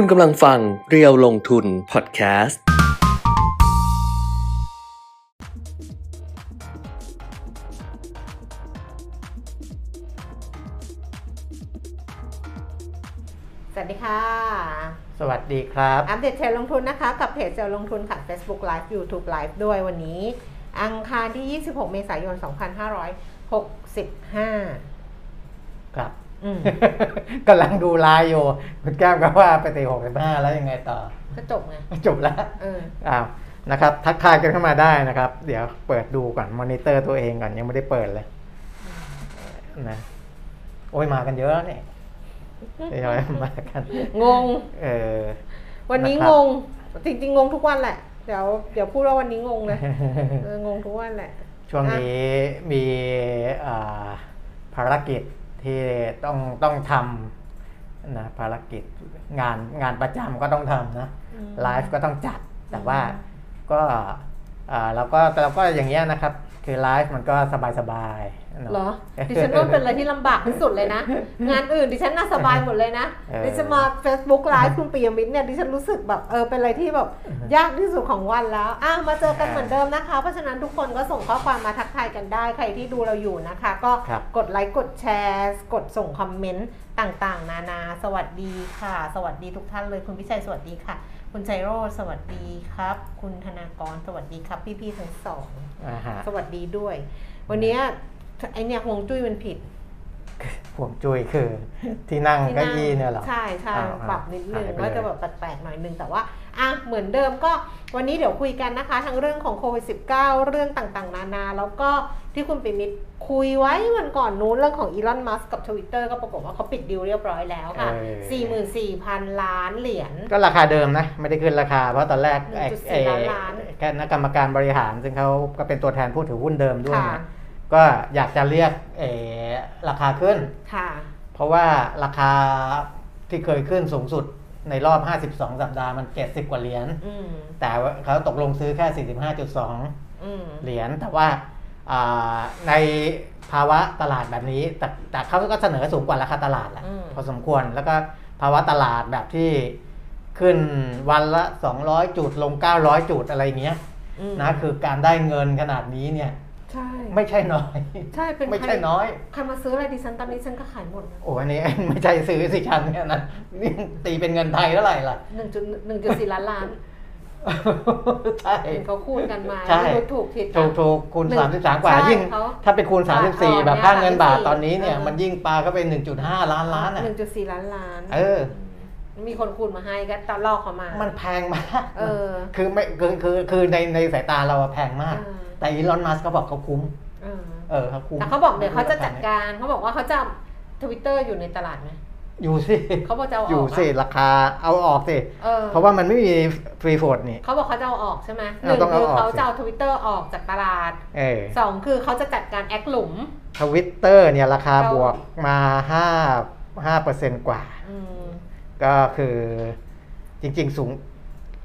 คุณกำลังฟังเรียวลงทุนพอดแคสต์ สวัสดีค่ะ สวัสดีครับ อัปเดตเทรนด์ลงทุนนะคะ กับเพจเซลลงทุนค่ะ Facebook Live YouTube Live ด้วยวันนี้ อังคารที่ 26 เมษายน 2565 ครับอืม กำลังดูไลน์อยู่คุณแก้มก็ว่าไปตีหกสิบห้าแล้วยังไงต่อก็จบไงจบแล้วเอออ้าวนะครับ ทักทายกันเข้ามาได้นะครับ เดี๋ยวเปิดดูก่อนมอนิเตอร์ตัวเองก่อนยังไม่ได้เปิดเลยนะโอ้ยมากันเยอะแล้วนี่ทยอยมากัน งง เออ วันนี้นะครับงง จริงๆงงทุกวันแหละ เดี๋ยวเดี๋ยวพูดว่าวันนี้งงเลยเอองงทุกวันแหละ ช่วงนี้มีอ่าภารกิจ ที่ต้องต้องทำนะภารกิจงานงานประจำก็ต้องทำนะอืมไลฟ์ก็ต้องจัด แต่ว่าก็อ่าเราก็เราก็อย่างเงี้ยนะครับ คือไลฟ์มันก็สบายๆนะ เหรอ ดิฉันว่าเป็นอะไรที่ลำบากที่สุดเลยนะ งานอื่นดิฉันน่าสบายหมดเลยนะเออดิฉันมา Facebook Live คุณปิยมิตรเนี่ยดิฉันรู้สึกแบบเออเป็นอะไรที่แบบยากที่สุดของวันแล้วอะมาเจอกันเหมือนเดิมนะคะ เพราะฉะนั้นทุกคนก็ส่งข้อความมาทักทายกันได้ใครที่ดูเราอยู่นะคะ ก็ครับกดไลค์กดแชร์ กดส่งคอมเมนต์ต่างๆ นานาสวัสดีค่ะ สวัสดีทุกท่านเลยคุณพิชัยสวัสดีค่ะคุณชัยโรจน์สวัสดีครับ คุณธนากร สวัสดีครับ พี่ๆทั้งสองอ่าฮะสวัสดีด้วย วันเนี้ย ไอเนี่ยฮวงจุ้ยมันผิดห่วงจุ้ยคือที่นั่งเก้าอี้เนี่ยเหรอ ใช่ใช่อ่าอ่าปรับนิดนึงหายไปก็จะเลยแบบแปลกๆหน่อยนึงแต่ว่าอะเหมือนเดิมก็วันนี้เดี๋ยวคุยกันนะคะ ทั้งเรื่องของโควิด -19 เรื่องต่างๆ นานา แล้วก็ที่คุณปิมิตรคุยไว้วันก่อนนู้นเรื่องของอีลอน มัสกับ Twitter ก็ปรากฏว่าเขาปิดดีลเรียบร้อยแล้วค่ะ 44,000 ล้านเหรียญ ก็ราคาเดิมนะ ไม่ได้ขึ้นราคา เพราะตอนแรกไอ้1.4ไอ้ล้านล้านคณะกรรมการบริหาร ซึ่งเขาก็เป็นตัวแทนผู้ถือหุ้นเดิมด้วยค่ะเนี่ย ก็อยากจะเรียกเอ่อราคาขึ้น ค่ะ เพราะว่าราคาที่เคยขึ้นสูงสุดในรอบ 52 สัปดาห์มัน 70 กว่าเหรียญ อืมแต่ว่าเขาตกลงซื้อแค่ 45.2 อืมเหรียญ แต่ว่าอ่าในภาวะตลาดแบบนี้ แต่แต่เขาก็เสนอสูงกว่าราคาตลาดแหละอืม พอสมควร แล้วก็ภาวะตลาดแบบที่ขึ้นวันละ 200 จุดลง 900 จุดอะไรเงี้ย อืมนะคือการได้เงินขนาดนี้เนี่ย ใช่ ไม่ใช่น้อย ใช่เป็นไม่ใครใช่น้อย ใครมาซื้ออะไรดิฉันตอนนี้ฉันก็ขายหมดนะโอ้อันนี้ ไม่ใช่ซื้อสิชันเนี่ยนะนี่ตีเป็นเงินไทยเท่าไหร่ล่ะ หนึ่งจุดหนึ่งจุดสี่ล้านล้านใช่เห็นเขาคูณกันมาใช่ไม่รู้ถูกผิดถูกถูกคูณหนึ่ง33 กว่า ใช่ยิ่ง เขาถ้าเป็นคูณบาทอ่อน34 แบบเนี่ยค่าเงินบาท34ตอนนี้เนี่ย เออ มันยิ่งปลาก็เป็น1.5 ล้านล้านอะหนึ่งจุดสี่ล้านล้าน เออ มีคนคูณมาให้ก็ตลอกเขามา มันแพงมาก เออ คือไม่คือคือคือในในสายตาเราอะแพงมาก เออ แต่อีลอนมัสก์เขาบอกเขาคุ้มเออเออเขาคุ้มแต่เขาบอกเดี๋ยวเขาจะจัดการเขาบอกว่าเขาจะทวิตเตอร์อยู่ในตลาดไหมอยู่สิเขาบอกจะเอาออกอยู่สิอะราคาเอาออกสิเออเพราะว่ามันไม่มีฟรีโฟดนี่เขาบอกเขาจะเอาออกใช่ไหมเออนึ่งคือเขาต้องคืเอาออกสิจะเอาทวิตเตอร์ออกจากตลาดเออสองคือเขาจะจัดการ acc หลุมทวิตเตอร์เนี่ยราคาเราบวกมาห้าห้าเปอร์เซ็นต์กว่าอืมก็คือจริง ๆ สูง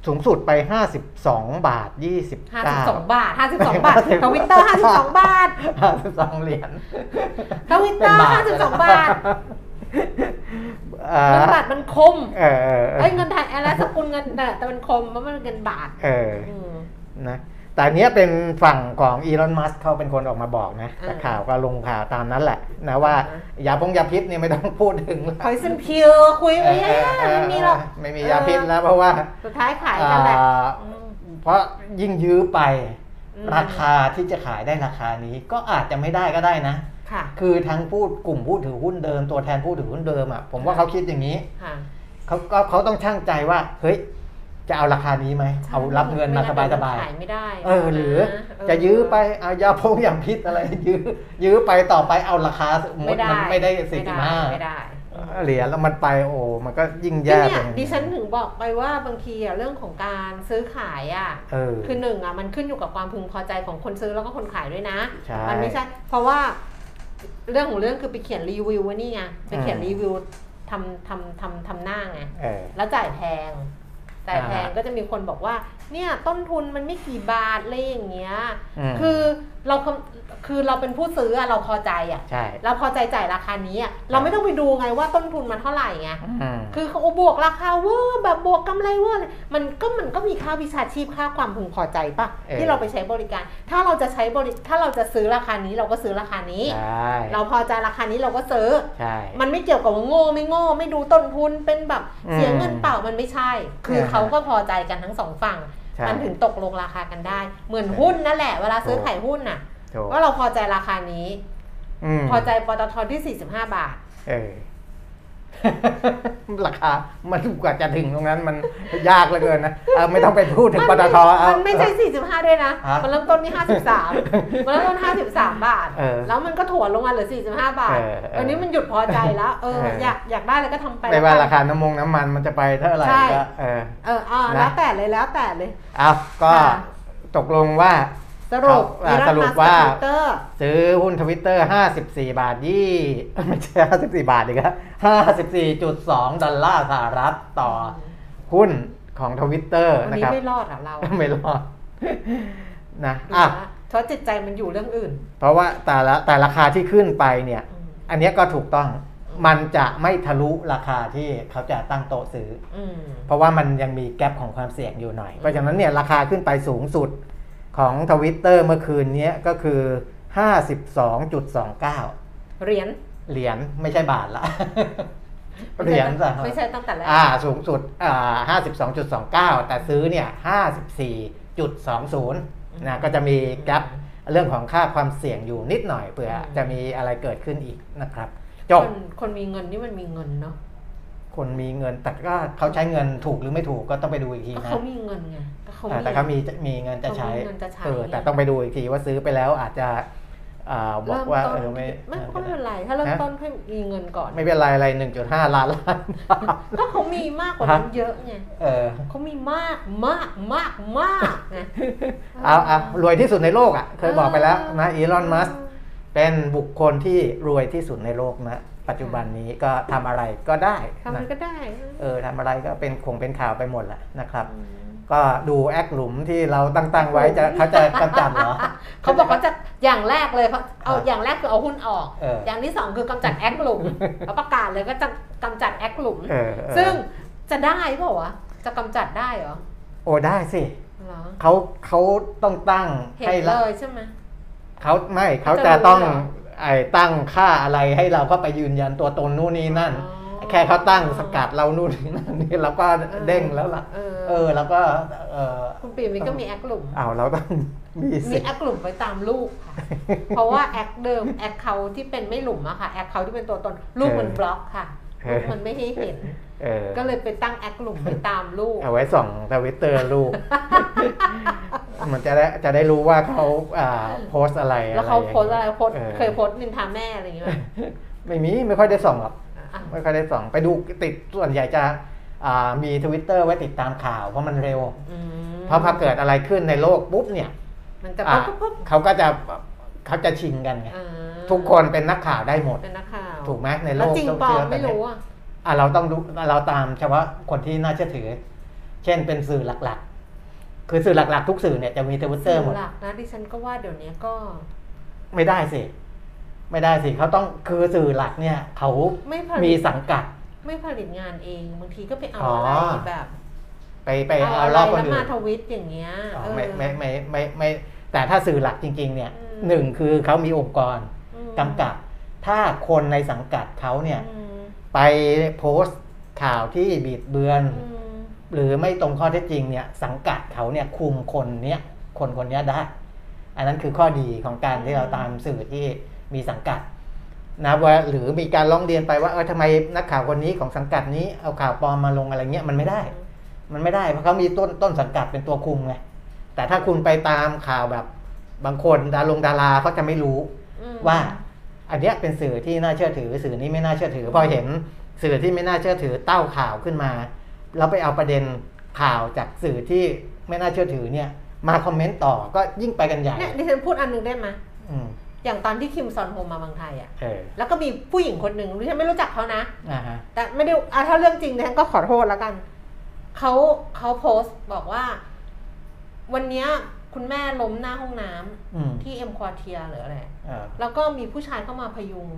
สูงสุดไป 52 บาท 29ห้าสิบสองบาทห้าสิบสองบาท 52ทวิตเตอร์ห้าสิบสองบาท 52 เหรียญทวิตเตอร์ห้าสิบสองบาทเอ่เงินอบาทมันคม เออเออเอเอ้อยเงินไทยอะไรสกุลเงินแต่แต่มันคมเพราะมันเงินบาท เอออืมนะ แต่อันเนี้ยเป็นฝั่งของอีลอนมัสเขาเป็นคนออกมาบอกนะแต่อ่าข่าวก็ลงข่าวตามนั้นแหละนะว่าอ่ายาพงยาพิษเนี่ยไม่ต้องพูดถึงแล้วพอยซันพิวคุยเอไว้อแย่เออไม่มีหรอกไม่มียาพิษแล้วเพราะว่าสุดท้ายขายกันแหละอ่าอืมเพราะยิ่งยื้อไปอืมราคาที่จะขายได้ราคานี้ก็อาจจะไม่ได้ก็ได้นะค่ะคือทั้งผู้กลุ่มผู้ถือหุ้นเดิมตัวแทนผู้ถือหุ้นเดิมอะผมว่าเขาคิดอย่างนี้ค่ะเขาก็เขาต้องช่างใจว่าเฮ้ย จะเอาราคานี้ไหม เอารับเงินมาสบายสบายขายไม่ได้ๆเออ หรือเจะยื้อไปเอายาพงยาพิษอะไร ยื้อยื้อไปต่อไปเอาราคาสมมไม่ติได้มันไม่ได้สี่สิบห้าไม่ได้เหรียญแล้วมันไปโอ้มันก็ยิ่งทีแย่เนี่ไปยดิฉันถึงบอกไปว่าบางทีอะเรื่องของการซื้อขายอะเออคือหนึ่งอะมันขึ้นอยู่กับความพึงพอใจของคนซื้อแล้วก็คนขายด้วยนะใช่มันไม่ใช่เพราะว่าเรื่องของเรื่องคือไปเขียนรีวิวไว้นี่ไงไปเขียนอืมรีวิวทำทำทำทำหน้าไงเออแล้วจ่ายแพง จ่ายแพงอ่าก็จะมีคนบอกว่า เนี่ยต้นทุนมันไม่กี่บาทอะไรอย่างเงี้ยมคือเราคำคือเราเป็นผู้ซื้ออะเราพอใจอะใช่เราพอใจจ่ายราคานี้อะเราไม่ต้องไปดูไงว่าต้นทุนมันเท่าไหร่ไงอืมคือเขาบวกราคาเวอร์แบบบวกกำไรเวอร์เลยมันก็มันก็มีค่าวิชาชีพค่าความพึงพอใจปะเออที่เราไปใช้บริการ ถ้าเราจะใช้บริถ้าเราจะซื้อราคานี้เราก็ซื้อราคานี้ใช่เราพอใจราคานี้เราก็ซื้อใช่มันไม่เกี่ยวกับว่าโง่ไม่โง่ไม่ดูต้นทุนเป็นแบบอืมเสียเงินเปล่ามันไม่ใช่ คือเออเขาก็พอใจกันทั้งสองฝั่งใช่ มันถึงตกลงราคากันได้ เหมือนหุ้นนั่นแหละเวลาซื้อขายหุ้นน่ะถูกว่าเราพอใจราคานี้มพอใจปตทที่ 45 บาทเออ ราคา มันกว่าจะถึงตรงนั้นมันยากเหลือเกินนะเออไม่ต้องไปพูดถึงปตทเอามันไม่ใช่ 45 ด้วยนะฮะมันเริ่มต้นที่ 53 มันเริ่มต้น 53 บาทเออแล้วมันก็ถั่วลงมาเหลือ 45 บาทเออเอออันนี้มันหยุดพอใจแล้วเออเอออยากอยากได้อะไรก็ทำไปไม่ว่าแล้วรากันคาน้ำมงน้ำมันมันจะไปเท่าไหร่ใช่ก็เออเอออ่านะแล้วแต่เลยแล้วแต่เลยเอาก็ค่ะตกลงว่า สรุปเขาอ่าสรุปว่าทวิตเตอร์ซื้อหุ้นทวิตเตอร์54 บาทยี่ไม่ใช่ 54 บาทอีกแล้ว54.2 ดอลลาร์สหรัฐต่อหุ้นของทวิตเตอร์วันนะนี้ครับไม่รอดอะเรา ไม่รอดนะดูอะนะเพราะจิตใจมันอยู่เรื่องอื่น เพราะว่าแต่ละแต่ราคาที่ขึ้นไปเนี่ยอืมอันเนี้ยก็ถูกต้องมันจะไม่ทะลุราคาที่เขาจะตั้งโต๊ะซื้ออืมเพราะว่ามันยังมีแกลบของความเสี่ยงอยู่หน่อย เพราะฉะนั้นเนี่ยราคาขึ้นไปสูงสุด ของทวิตเตอร์เมื่อคืนนี้ก็คือ 52.29 เหรียญ เหรียญไม่ใช่บาทละ เหรียญสหรัฐไม่ใช่ตั้งแต่แรกอ่าสูงสุดอ่า52.29 แต่ซื้อเนี่ย 54.20 นะก็จะมีแกลบเรื่องของค่าความเสี่ยงอยู่นิดหน่อยเผื่อจะมีอะไรเกิดขึ้นอีกนะครับจบคนคนมีเงินนี่มันมีเงินเนาะ คนมีเงิน แต่ก็เขาใช้เงินถูกหรือไม่ถูกก็ต้องไปดูอีกทีก็นะเขามีเงินไงก็เขาอ่าแต่เขามีมีเงินจะใช้เขามีเงินจะใช้เออแต่ต้องไปดูอีกทีว่าซื้อไปแล้วอาจจะอ่าบอเริ่กมว่าต้นเออไม่ไม่ก็ไม่เป็นไรถ้าเริ่มต้นให้มีเงินก่อน ไม่เป็นไรอะไรหนึ่งจุดห้าล้านล้านก็เขามีมากกว่านั้นเยอะไงเออเขามีมากมากมากมากไงเอาเอารวยที่สุดในโลกอะเคยบอกไปแล้วนะอีลอนมัสเป็นบุคคลที่รวยที่สุดในโลกนะ ปัจจุบันนี้ก็ทำอะไรก็ได้ทำอะไรนะก็ได้เออทำอะไรก็เป็นคงเป็นข่าวไปหมดแหละนะครับ ก็ดู acc หลุมที่เราตั้งตั้งๆไว้จะเขาจะกำจัดเหรอเขาบอกเขาจะอย่างแรกเลยเขาเอาครับอย่างแรกคือเอาหุ้นออกเอออย่างที่สองคือกำจัด acc หลุมเขาประกาศเลยก็จะกำจัด acc หลุมเออเออซึ่งจะได้เปล่าวะจะกำจัดได้เหรอโอ้ได้สิเหรอเขาเขาต้องตั้งเห็นให้เลละยใช่ไหมเขาไม่เขาเขาจะจะรู้ต้องเหรอ ไอ้ตั้งค่าอะไรให้เราก็ไปยืนยันตัวตนนู่นนี่นั่นอ๋อแค่เขาตั้งสกัดเรานู่นนี่นั่นนี่เราก็เด้งแล้วล่ะ เออเออแล้วก็เออคุณปีมินก็มีแอคหลุมเอาเราต้องมีมีสิทแอธิ์คหลุมไว้ตามลูกค่ะ เพราะว่าแอคเดิมแอคเขาที่เป็นไม่หลุมอะค่ะแอคเขาที่เป็นตัวตนลูกมันบล็อกค่ะลูกมันไม่ให้เห็นเออ ก็เลยไปตั้งแอคหลุมไว้ตามลูก เอาไว้ส่องทวิตเตอร์ลูก มันจะได้จะได้รู้ว่าเขาอ่าโพสต์อะไรแล้วเขาย่งงี้โพสต์อะไรโพสต์ออเคยโพสต์นินทาแม่อะไรอย่างเงี้ยไหมไม่มีไม่ค่อยได้ส่องหรอกอะไม่ค่อยได้ส่องไปดูติดส่วนใหญ่จะอ่ามีทวิตเตอร์ไว้ติดตามข่าวเพราะมันเร็วอืมเพราะพอเกิดอะไรขึ้นในโลกปุ๊บเนี่ยมันจะอ่าปุ๊บปุ๊บปุ๊บเขาก็จะเขาจะชิงกันไงอ่าทุกคนเป็นนักข่าวได้หมดเป็นนักข่าวถูกไหมในโลแล้วจริงปลอมไม่ตอนนี้รู้อะ อะเราต้องดูเราตามเฉพาะคนที่น่าเชื่อถือ เช่นเป็นสื่อหลักๆ คือสื่อหลักๆ ทุกสื่อเนี่ยจะมีทวิตเตอสื่ร์หมอดหลักนะดิฉันก็ว่าเดี๋ยวนี้ก็ ไม่ได้สิ ไม่ได้สิเขาต้องคือสื่อหลักเนี่ยเขาไม่ผมีลิตสังกัด ไม่ผลิตงานเองบางทีก็ไปเอาอ๋อออะไรแบบไปไปเอาเอาอะไรรอบคนแล้วอื่มานทวิตอย่างเงี้ยอ๋อเออไม่ไม่ไม่ไม่ไม่ แต่ถ้าสื่อหลักจริง ๆ เนี่ยอืมหนึ่งคือเขามีองค์กรอืมกำกับ ถ้าคนในสังกัดเขาเนี่ยอืม ไปโพสต์ข่าวที่บิดเบือนอืมหรือไม่ตรงข้อเท็จจริงเนี่ยสังกัดเขาเนี่ยคุมคนเนี้ยคนคนเนี้ยได้ อันนั้นคือข้อดีของการที่เราตามสื่อที่มีสังกัดนะว่าหรือมีการร้องเรียนไปว่าเออทำไมนักข่าวคนนี้ของสังกัดนี้เอาข่าวปลอมมาลงอะไรเงี้ยมันไม่ได้ มันไม่ได้เพราะเขามีต้นต้นสังกัดเป็นตัวคุมไงแต่ถ้าคุณไปตามข่าวแบบบางคนดารงดาราเขาจะไม่รู้อืมว่า อันเนี้ยเป็นสื่อที่น่าเชื่อถือ สื่อนี้ไม่น่าเชื่อถือ พอเห็นสื่อที่ไม่น่าเชื่อถือเต้าข่าวขึ้นมาแล้วไปเอาประเด็นข่าวจากสื่อที่ไม่น่าเชื่อถือเนี่ย มาคอมเมนต์ต่อก็ยิ่งไปกันใหญ่เนี่ยดิฉันพูดอันหนึงได้ไหมอืมอย่างตอนที่คิมซอนโฮมมาเมืองไทยอะเออแล้วก็มีผู้หญิงคนหนึ่งดิฉันไม่รู้จักเขานะอ่าฮะแต่ไม่ได้อะถ้าเรื่องจริงดิฉันก็ขอโทษแล้วกันเขาเขาโพสต์บอกว่า วันเนี้ย คุณแม่ล้มหน้าห้องน้ำอืมที่เอ็มควอเทียร์หรืออะไรเออแล้วก็มีผู้ชายเข้ามาพยุง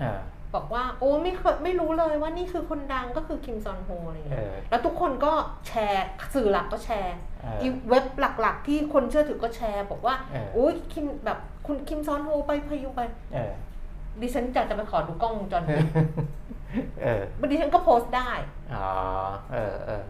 เออบอกว่า โอ้ไม่เคยไม่รู้เลยว่านี่คือคนดังก็คือคิมซอนโฮอะไรเงี้ยเออแล้วทุกคนก็แชร์สื่อหลักก็แชร์เอออีเว็บหลักๆ ที่คนเชื่อถือก็แชร์ บอกว่าเออโอ้ยคิมแบบคุณคิมซอนโฮไปพยุงไปเออดิฉันอยากจะไปขอดูกล้องวงจรปิดเออดิฉันก็โพสต์ได้อ๋อเออเออ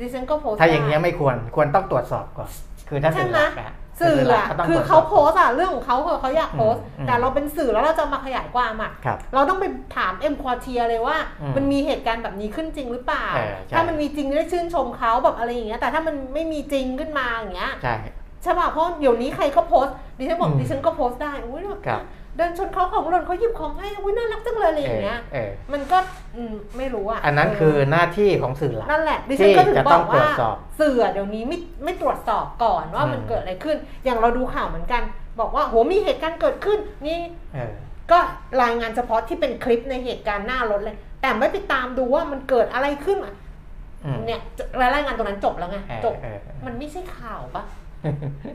ดิฉันก็โพสต์ถ้าอย่างเงี้ยได้ไม่ควรควรต้องตรวจสอบก่อน คือถ้าใช่สื่อไหหมลักอะสื่อหลัอะกก็ต้องคือตรวจสเขาบโพสต์อะเรื่องของเขาเขาเขาอยากโพสต์อืมแต่เราเป็นสื่อแล้วเราจะมาขยายความอะครับเราต้องไปถามเอ็มควอเทียเลยว่าอืมมันมีเหตุการณ์แบบนี้ขึ้นจริงหรือเปล่าเออใช่ถ้ามันมีจริงได้ชื่นชมเขาแบบอะไรอย่างเงี้ยแต่ถ้ามันไม่มีจริงขึ้นมาอย่างเงี้ยใช่ใช่ป่ะเพราะเดี๋ยวนี้ใครก็โพสต์ดิฉันบอกอืมดิฉันก็โพสต์ได้อุ้ยแบบครับ เดินชนเขาของหล่นเขาหยิบของให้อุ้ยน่ารักจังเลยอะไรอย่างเงี้ยเออมันก็อืมไม่รู้อะอันนั้นคือหน้าที่ของสื่อหลักนั่นแหละดิฉันก็ถึงที่จะบต้อองกตรวว่าจสอบสื่อเดี๋ยวนี้ไม่ไม่ตรวจสอบก่อนว่ามันอืมเกิดอะไรขึ้น อย่างเราดูข่าวเหมือนกัน บอกว่าโหมีเหตุการณ์เกิดขึ้นนี่เออก็รายงานเฉพาะที่เป็นคลิปในเหตุการณ์หน้ารถเลย แต่ไม่ไปตามดูว่ามันเกิดอะไรขึ้นอะอืมเนี่ยรายงานตรงนั้นจบแล้วไงเออจบเออมันไม่ใช่ข่าวปะ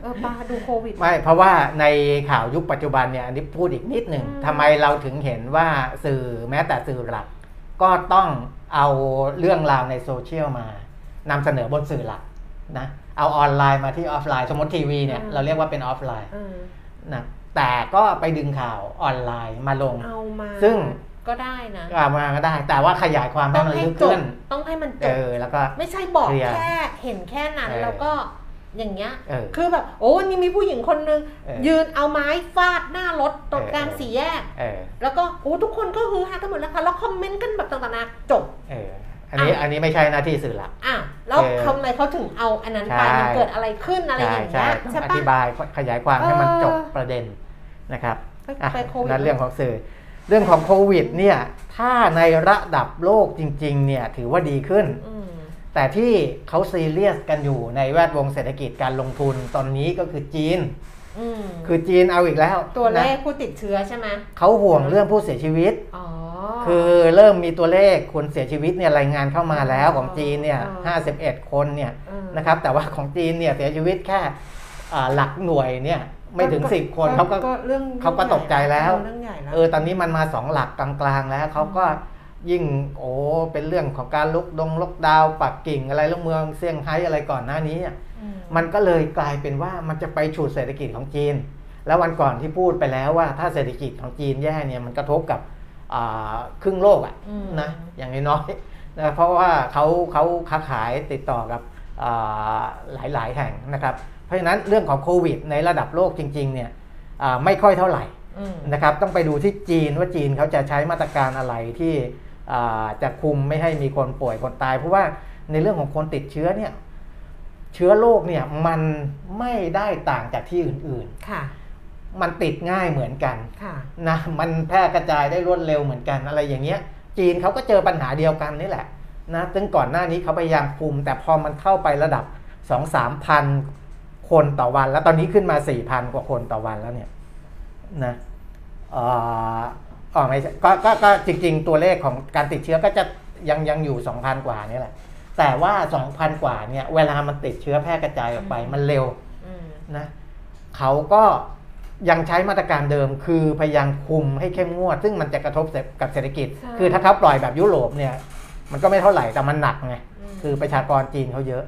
เออปาดูโควิด ไม่เพราะว่าในข่าวยุคปัจจุบันเนี่ยอันนี้พูดอีกนิดหนึ่งอืมทำไมเราถึงเห็นว่าสื่อแม้แต่สื่อหลัก ก็ต้องเอาเรื่องราวในโซเชียลมานำเสนอบนสื่อหลักนะเอาออนไลน์มาที่ออฟไลน์ สมมติทีวีเนี่ยเราเรียกว่าเป็นออฟไลน์เออนะแต่ก็ไปดึงข่าวออนไลน์มาลง เอามา ซึ่งก็ได้นะก็เอามาก็ได้ แต่ว่าขยายความให้ต้องมันให้ลึกจบขึ้น ต้องให้มันจบเออแล้วก็ไม่ใช่บอกเคลียร์แค่เห็นแค่นั้นเออแล้วก็ อย่างเงี้ยเออคือแบบโอ้วันนี้มีผู้หญิงคนนึงเออยืนเอาไม้ฟาดหน้ารถตรงเออกลางสี่แยกเออแล้วก็โอ้ทุกคนก็ฮือฮากันหมดแล้วค่ะแล้วคอมเมนต์กันแบบต่างๆนะจบเอออันนี้อะอันนี้ไม่ใช่หน้าที่สื่อหลักอะแล้วเออทำไมเขาถึงเอาอันนั้นไปใช่มันเกิดอะไรขึ้นอะไรอย่างใช่เงี้ยต้องใช่อปะธิบายขยายความให้มันเออจบประเด็นนะครับไปอะไปโควิดนั่นเรื่องของสื่อ เรื่องของโควิดเนี่ยถ้าในระดับโลกจริง ๆ เนี่ยถือว่าดีขึ้นอืม แต่ที่เขาซีเรียสกันอยู่ในแวดวงเศรษฐกิจการลงทุนตอนนี้ก็คือจีนอืมคือจีนเอาอีกแล้ว ตัวเลนะขผู้ติดเชื้อใช่ไหมเขาห่วงเรื่องผู้เสียชีวิตอ๋อคือเริ่มมีตัวเลขคนเสียชีวิตเนี่ยรายงานเข้ามาแล้วของจีนเนี่ยอ๋อ51คนเนี่ยเออนะครับ แต่ว่าของจีนเนี่ยเสียชีวิตแค่อ่าหลักหน่วยเนี่ยไม่ถึง10คนเขาก็เรื่องเขาก็ตกใจแล้วเรื่องใหญ่แล้วเออตอนนี้มันมาสองหลักกลางๆแล้วเขาก็ ยิ่งโอ้เป็นเรื่องของการลุกดงล็อกดาวน์ปักกิ่งอะไรลูกเมืองเซี่ยงไฮ้อะไรก่อนหน้านี้อะมมันก็เลยกลายเป็นว่ามันจะไปฉุดเศรษฐกิจของจีน แล้ววันก่อนที่พูดไปแล้วว่าถ้าเศรษฐกิจของจีนแย่เนี่ยมันกระทบกับอ่าครึ่งโลกอะอืมนะอย่างน้อยๆนะเพราะว่าเขาเขาค้าขายติดต่อกับอ่าหลายๆแห่งนะครับ เพราะฉะนั้นเรื่องของโควิด ในระดับโลกจริงๆเนี่ยอ่าไม่ค่อยเท่าไหร่อืมนะครับต้องไปดูที่จีนว่าจีนเขาจะใช้มาตรการอะไรที่อ่า จะคุมไม่ให้มีคนป่วยคนตาย เพราะว่าในเรื่องของคนติดเชื้อเนี่ยเชื้อโรคเนี่ยมันไม่ได้ต่างจากที่อื่นค่ะๆมันติดง่ายเหมือนกันค่ะนะมันแพร่กระจายได้รวดเร็วเหมือนกันอะไรอย่างเงี้ย จีนเขาก็เจอปัญหาเดียวกันนี่แหละนะซึ่งก่อนหน้านี้เขาพยายามคุม แต่พอมันเข้าไประดับสองสามพันคนต่อวัน แล้วตอนนี้ขึ้นมาสี่พันกว่าคนต่อวันแล้วเนี่ยนะเอ่ออ๋อไม่ใช่ก็ก็ก็จริง ๆ ตัวเลขของการติดเชื้อก็จะยังยังอยู่สองพันกว่านี่แหละ แต่ว่าสองพันกว่าเนี่ยเวลามันติดเชื้อแพร่กระจายออกไปมันเร็วอืมนะเขาก็ยังใช้มาตรการเดิมคือพยายามคุมให้เข้มงวด ซึ่งมันจะกระทบกับเศรษฐกิจใช่คือถ้าเขาปล่อยแบบยุโรปเนี่ย มันก็ไม่เท่าไหร่แต่มันหนักไงมคือประชากรจีนเขาเยอะ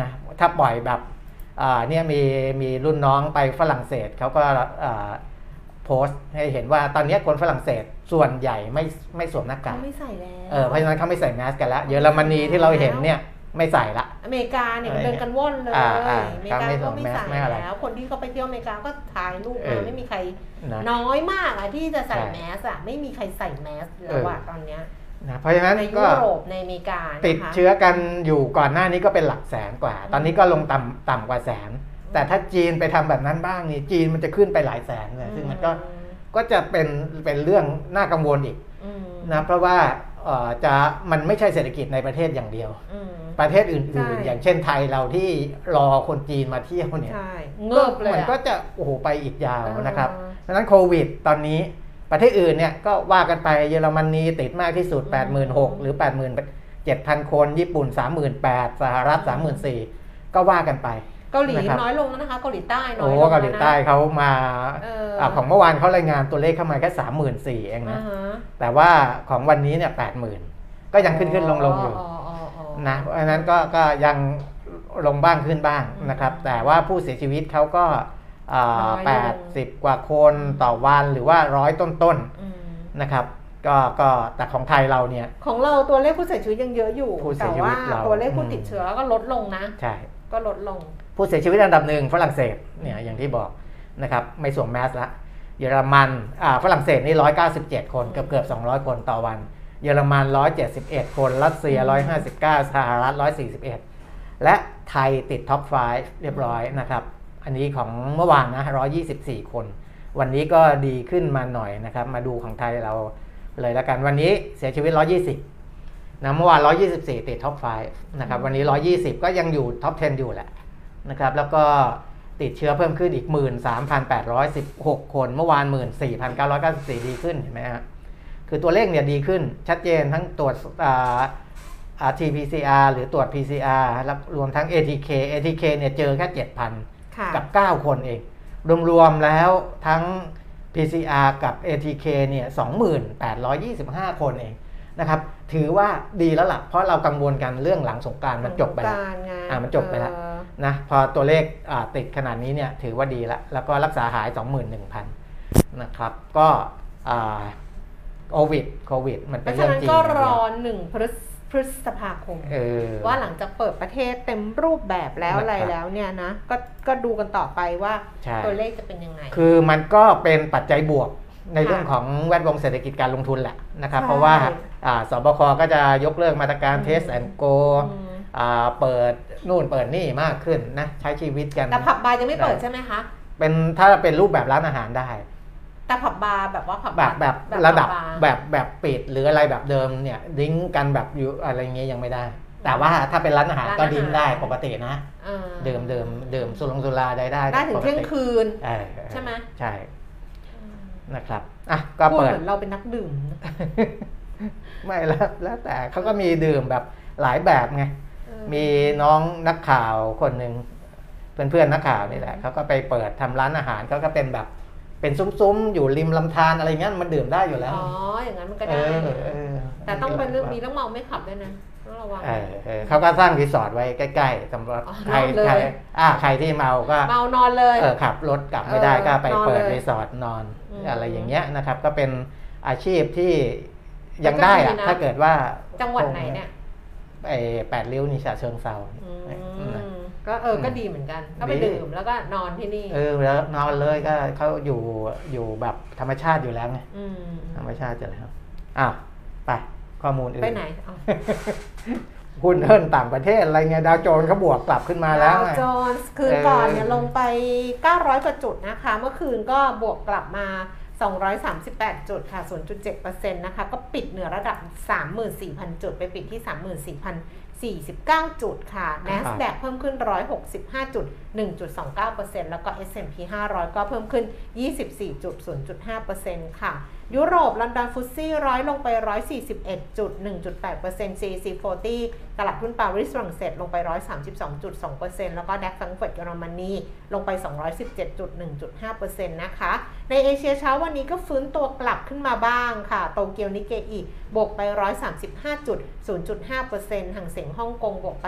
นะถ้าปล่อยแบบอ่าเนี่ยมีมีรุ่นน้องไปฝรั่งเศสเขาก็อ่า โพสต์ให้เห็นว่าตอนนี้คนฝรั่งเศสส่วนใหญ่ไม่ไม่สวมหน้ากาเขากไม่ใส่แล้วเออเพราะฉะนั้นเขาไม่ใส่แมสกันแล้วเยอรมนีที่เราเห็นเนี่ยไม่ใส่ละ อเมริกาเนี่ยอะไรเดินกันว่อนเลยอ่าอ่าอเมริกาเขาไม่ก็ไม่สวมแมสใส่ไม่อะไรแล้ว คนที่เขาไปเที่ยวอเมริกาก็ถ่ายรูปเอมาอไม่มีใครนะน้อยมากอะที่จะใส่ใช่แมสอะไม่มีใครใส่แมสแล้วอะตอนเนี้ยนะเพราะฉะนั้นในยุก็โรปในอเมริกานะคะติดเชื้อกันอยู่ก่อนหน้านี้ก็เป็นหลักแสนกว่า ตอนนี้ก็ลงต่ำต่ำกว่าแสน แต่ถ้าจีนไปทำแบบนั้นบ้างนี่จีนมันจะขึ้นไปหลายแสนเลยซึ่งมันก็ก็จะเป็นเป็นเรื่องน่ากังวลอีกอืมนะเพราะว่าเอ่อจะมันไม่ใช่เศรษฐกิจในประเทศอย่างเดียวอืมประเทศอื่นใช่ๆอย่างเช่นไทยเราที่รอคนจีนมาเที่ยวเนี่ยใช่เงิบเลยมันอะก็จะโอ้โหไปอีกยาวเออนะครับเพราะฉะนั้นโควิดตอนนี้ประเทศอื่นเนี่ยก็ว่ากันไปเยอรมนีติดมากที่สุด 86,000 หรือ 87,000 คน ญี่ปุ่น 38,000 สหรัฐ 34,000 ก็ว่ากันไป เกาหลีนะครับ น้อยลงแล้วนะคะ เกาหลีใต้น้อโอ้ยลงแล้วนะเกาหลีใต้เขามาเอออ่าของเมื่อวานเขารายงานตัวเลขเข้ามาแค่สามหมื่นสี่เองอ่านะฮะแต่ว่าของวันนี้เนี่ยแปดหมื่นก็ยังขึ้นขึ้นลงลงอยู่อ๋ออ๋ออ๋อนะเพราะฉะนั้นก็ก็ยังลงบ้างขึ้นบ้างนะครับอืมแต่ว่าผู้เสียชีวิตเขาก็น้อยลแปดสิบกว่าคนอืมต่อวันหรือว่าร้อยต้นอืมๆนะครับก็ก็แต่ของไทยเราเนี่ย ของเราตัวเลขผู้เสียชีวิตยังเยอะอยู่ ผู้เสีแต่ยชีวิว่าตเราตัวเลขผู้อืม ติดเชื้อก็ลดลงนะ ใช่ ก็ลดลง ผู้เสียชีวิตอันดับหนึ่งฝรั่งเศสเนี่ยอย่างที่บอกนะครับไม่สวมแมสละเยอรมันอ่าฝรั่งเศสนี่197 คนเกือบเกือบ200 คนต่อวัน เยอรมัน 171 คน รัสเซีย 159 สหรัฐ 141 และไทยติดท็อป 5 เรียบร้อยนะครับ อันนี้ของเมื่อวานนะ 124 คน วันนี้ก็ดีขึ้นมาหน่อยนะครับ มาดูของไทยเราเลยแล้วกัน วันนี้เสียชีวิต 120นะเมื่อวาน 124 ติดท็อป 5 นะครับ วันนี้ 120 ก็ยังอยู่ท็อป 10 อยู่แหละ นะครับแล้วก็ติดเชื้อเพิ่มขึ้นอีก 13,816 คน เมื่อวาน 14,994 ดีขึ้นเห็นไหมฮะคือตัวเลขเนี่ยดีขึ้นชัดเจนทั้งตรวจอ่า RT-PCR หรือตรวจ PCR แล้วรวมทั้ง ATK ATK เนี่ยเจอแค่ 7,000ค่ะกับ 9 คนเอง รวมๆแล้วทั้ง PCR กับ ATK เนี่ย2825 คนเองนะครับ ถือว่าดีแล้วล่ะ เพราะเรากังวลกันเรื่องหลังสงกรารมันจบไปแล้วการไงอะมันจบไปแล้วเออ นะพอตัวเลขอ่าติดขนาดนี้เนี่ยถือว่าดีแล้วแล้วก็รักษาหาย 21,000 นะครับ ก็อ่าโควิดโควิด มันเพเป็นราะเรื่ฉะองนั้นจริงก็อย่างรเดียวอหนึ่งพฤษพฤษภาคมเออว่าหลังจากเปิดประเทศเต็มรูปแบบแล้วนะครับอะไรแล้วเนี่ยนะก็ก็ดูกันต่อไปว่าใช่ตัวเลขจะเป็นยังไง คือมันก็เป็นปัจจัยบวกในค่ะเรื่องของแวดวงเศรษฐกิจการลงทุนแหละนะครับใช่เพราะว่าอ่าสบคก็จะยกเลิกมาตรการอืมเทสแอนโกอืม เปิดนู่นเปิดนี่มากขึ้นนะใช้ชีวิตกันแต่ผับบาร์ยังไม่เปิดได้ใช่ไหมคะเป็นถ้าเป็นรูปแบบร้านอาหารได้ แต่ผับบาร์แบบว่าผับแบบาร์แบบระดับผัาร์แบบแบบปิดหรืออะไรแบบเดิมเนี่ยดิ้งกันแบบอยู่อะไรเงี้ยยังไม่ได้ แต่ว่าถ้าเป็นร้านอาหารร้านก็อาหารดิ้งได้ปกตินะเออดื่มดื่มดื่มสุรงสุราได้ได้ได้ถึงปกเที่ยงติคืนเออใช่ไหมใช่นะครับอะก็พูดเปิดเหมือนเราเป็นนักดื่มนะไม่แล้วแล้วแต่เขาก็มีดื่มแบบหลายแบบไงเออ มีน้องนักข่าวคนหนึ่งเพื่อนเพื่อนๆนักข่าวนี่แหละเขาก็ไปเปิดทำร้านอาหารเขาก็เป็นแบบเป็นซุ้มๆ อยู่ริมลำธารอะไรเงี้ยมันดื่มได้อยู่แล้ว อ๋อ อย่างนั้นมันก็เอได้อเออแต่ต้องเป็นเรื่องมีเรื่องเมาไม่ขับด้วยนะต้องระวังเออเออเขาก็สร้างรีสอร์ทไว้ใกล้ๆสำหรับอ๋อใครนอนเลยใครอ่าใครที่เมาก็เมานอนเลยเออขับรถกลับไม่ได้เออก็ไปเปิดนอนเลยรีสอร์ทนอนอืมอะไรอย่างเงี้ยนะครับ ก็เป็นอาชีพที่ยังได้อะก็ดีนะถ้าเกิดว่าจังหวัดไหนเนี่ยไอ แปดริ้วนี่ฉะเชิงเซาอืมนะก็เอออืมก็ดีเหมือนกัน ก็ไปดีดื่มแล้วก็นอนที่นี่ เออแล้วนอนเลยก็เขาอยู่อยู่แบบธรรมชาติอยู่แล้วไงมธรรมชาติอยู่แล้วอ้าวไปข้อมูลอื่นไปไหนเอาหุ้นเฮิรนต่างประเทศอะไรเงี้ยดาวโจนส์เขาบวกกลับขึ้นมาแล้วดาวไงโจนส์คืนเออก่อนเนี่ยลงไป 900 กว่าจุดนะคะ เมื่อคืนก็บวกกลับมา 238 จุดค่ะ 0.7%นะคะ ก็ปิดเหนือระดับ 34,000 จุด ไปปิดที่ 34,049 จุดค่ะ NASDAQ เพิ่มขึ้น 165 จุด 1.29%แล้วก็ S&P 500 ก็เพิ่มขึ้น 24.0.5%ค่ะยุโรป ลอนดอนฟุตซี่ร้อยลงไป 141.1.8% CAC 40 ตลาดหุ้นปารีสฝรั่งเศสลงไป 132.2%แล้วก็ดัคฟังเฟิร์ตเยอรมนีลงไป 217.1.5%นะคะ ในเอเชียเช้าวันนี้ก็ฟื้นตัวกลับขึ้นมาบ้างค่ะ โตเกียวนิเกอีบวกไป 135.0.5%ห่างเสียงฮ่องกงบวกไป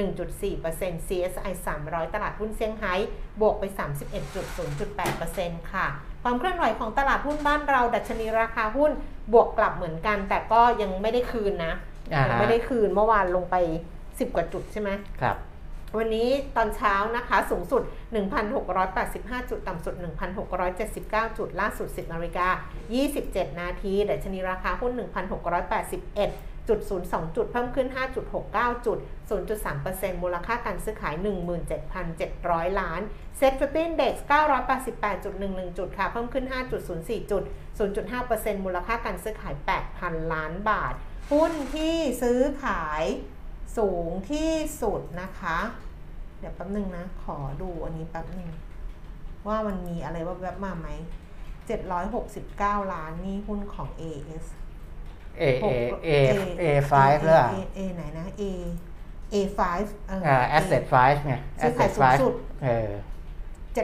283.1.4% CSI 300 ตลาดหุ้นเซี่ยงไฮ้บวกไป 31.0.8%ค่ะ ความเคลื่อนไหวของตลาดหุ้นบ้านเราดัชนีราคาหุ้นบวกกลับเหมือนกัน แต่ก็ยังไม่ได้คืนนะอ่ายังฮะไม่ได้คืนเมื่อวานลงไป 10 กว่าจุดใช่ไหมครับ วันนี้ตอนเช้านะคะสูงสุด 1,685 จุด ต่ำสุด 1,679 จุด ล่าสุด 10นาฬิกา27 นาทีดัชนีราคาหุ้น 1,681 จุด02 จุด เพิ่มขึ้น 5.69 จุด 0.3%มูลค่าการซื้อขาย 17,700 ล้าน SET Fifty Index 988.11 จุดค่ะ เพิ่มขึ้น 5.04 จุด 0.5%มูลค่าการซื้อขาย 8,000 ล้านบาท หุ้นที่ซื้อขายสูงที่สุดนะคะ เดี๋ยวแป๊บนึงนะ ขอดูอันนี้แป๊บนึง ว่ามันมีอะไรแวบๆมาไหม 769 ล้านนี่หุ้นของ AS A A A A 5 A แล้ว A A ไหนนะ A A5 เอออ่า asset five ไงซื้อขาย asset สูง five สุดเออ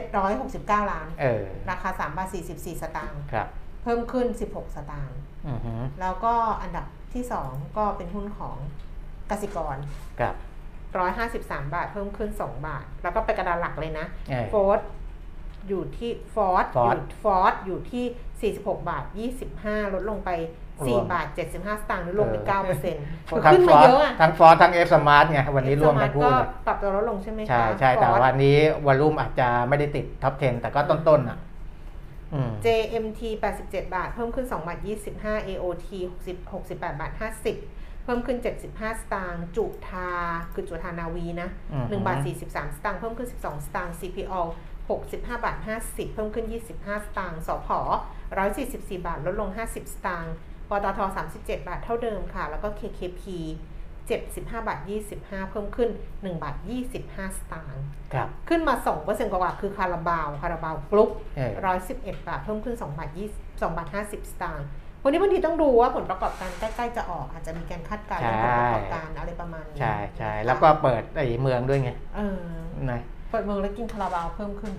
769 ล้าน เออ ราคา3บาท44 สตางค์ครับ เพิ่มขึ้น 16 สตางค์อือฮึแล้วก็อันดับที่ 2 ก็เป็นหุ้นของกสิกรครับ153 บาท เพิ่มขึ้น 2 บาท แล้วก็ไปกระดานหลักเลยนะเออโฟร์ด อยู่ที่ฟอร์ด Ford ฟอร์ดอยู่ที่ 46 บาท 25 ลดลงไปรวม4บาท 75 สตางค์หรือลงไปเออ 9เปอร์เซ็นต์ทั้งขึ้นฟมาอร์เยอะอะทั้งฟอร์ทั้ง F Smart ไงวันนี้รวมกันพูดก็เลยปรับตัวลดลงใช่ไหมคะใช่ใช่แต่ Ford วันนี้วอลลุ่มอาจจะไม่ได้ติดท็อป 10 แต่ก็ต้นๆอะอืม JMT 87 บาท เพิ่มขึ้น 2 บาท 25 AOT 60 68 บาท 50 เพิ่มขึ้น 75 สตางค์ จุทาคือจุทานาวีนะ อือฮึ 1 บาท 43 สตางค์ เพิ่มขึ้น 12 สตางค์ CPO 65 บาท 50 เพิ่มขึ้น 25 สตางค์สผ 144 บาท ลดลง 50 สตางค์ปตท 37 บาทเท่าเดิมค่ะ แล้วก็ KKP 75 บาท 25 เพิ่มขึ้น 1 บาท 25 สตางค์ครับขึ้นมา 2%กว่าๆคือคาราบาว คาราบาวกรุ๊ปเออร้อยสิบเอ็ดบาท เพิ่มขึ้น 2 บาทยี่สองบาทห้าสิบสตางค์วันนี้บางทีต้องดูว่าผลประกอบการใกล้ๆจะออกอาจจะมีการคาดการณ์เรื่องผลประกอบการอะไรประมาณนี้ ใช่ใช่แล้วก็เปิดไอ้เมืองด้วยไงเออนะ เปิดเมืองแล้วกินคาราบาวเพิ่มขึ้น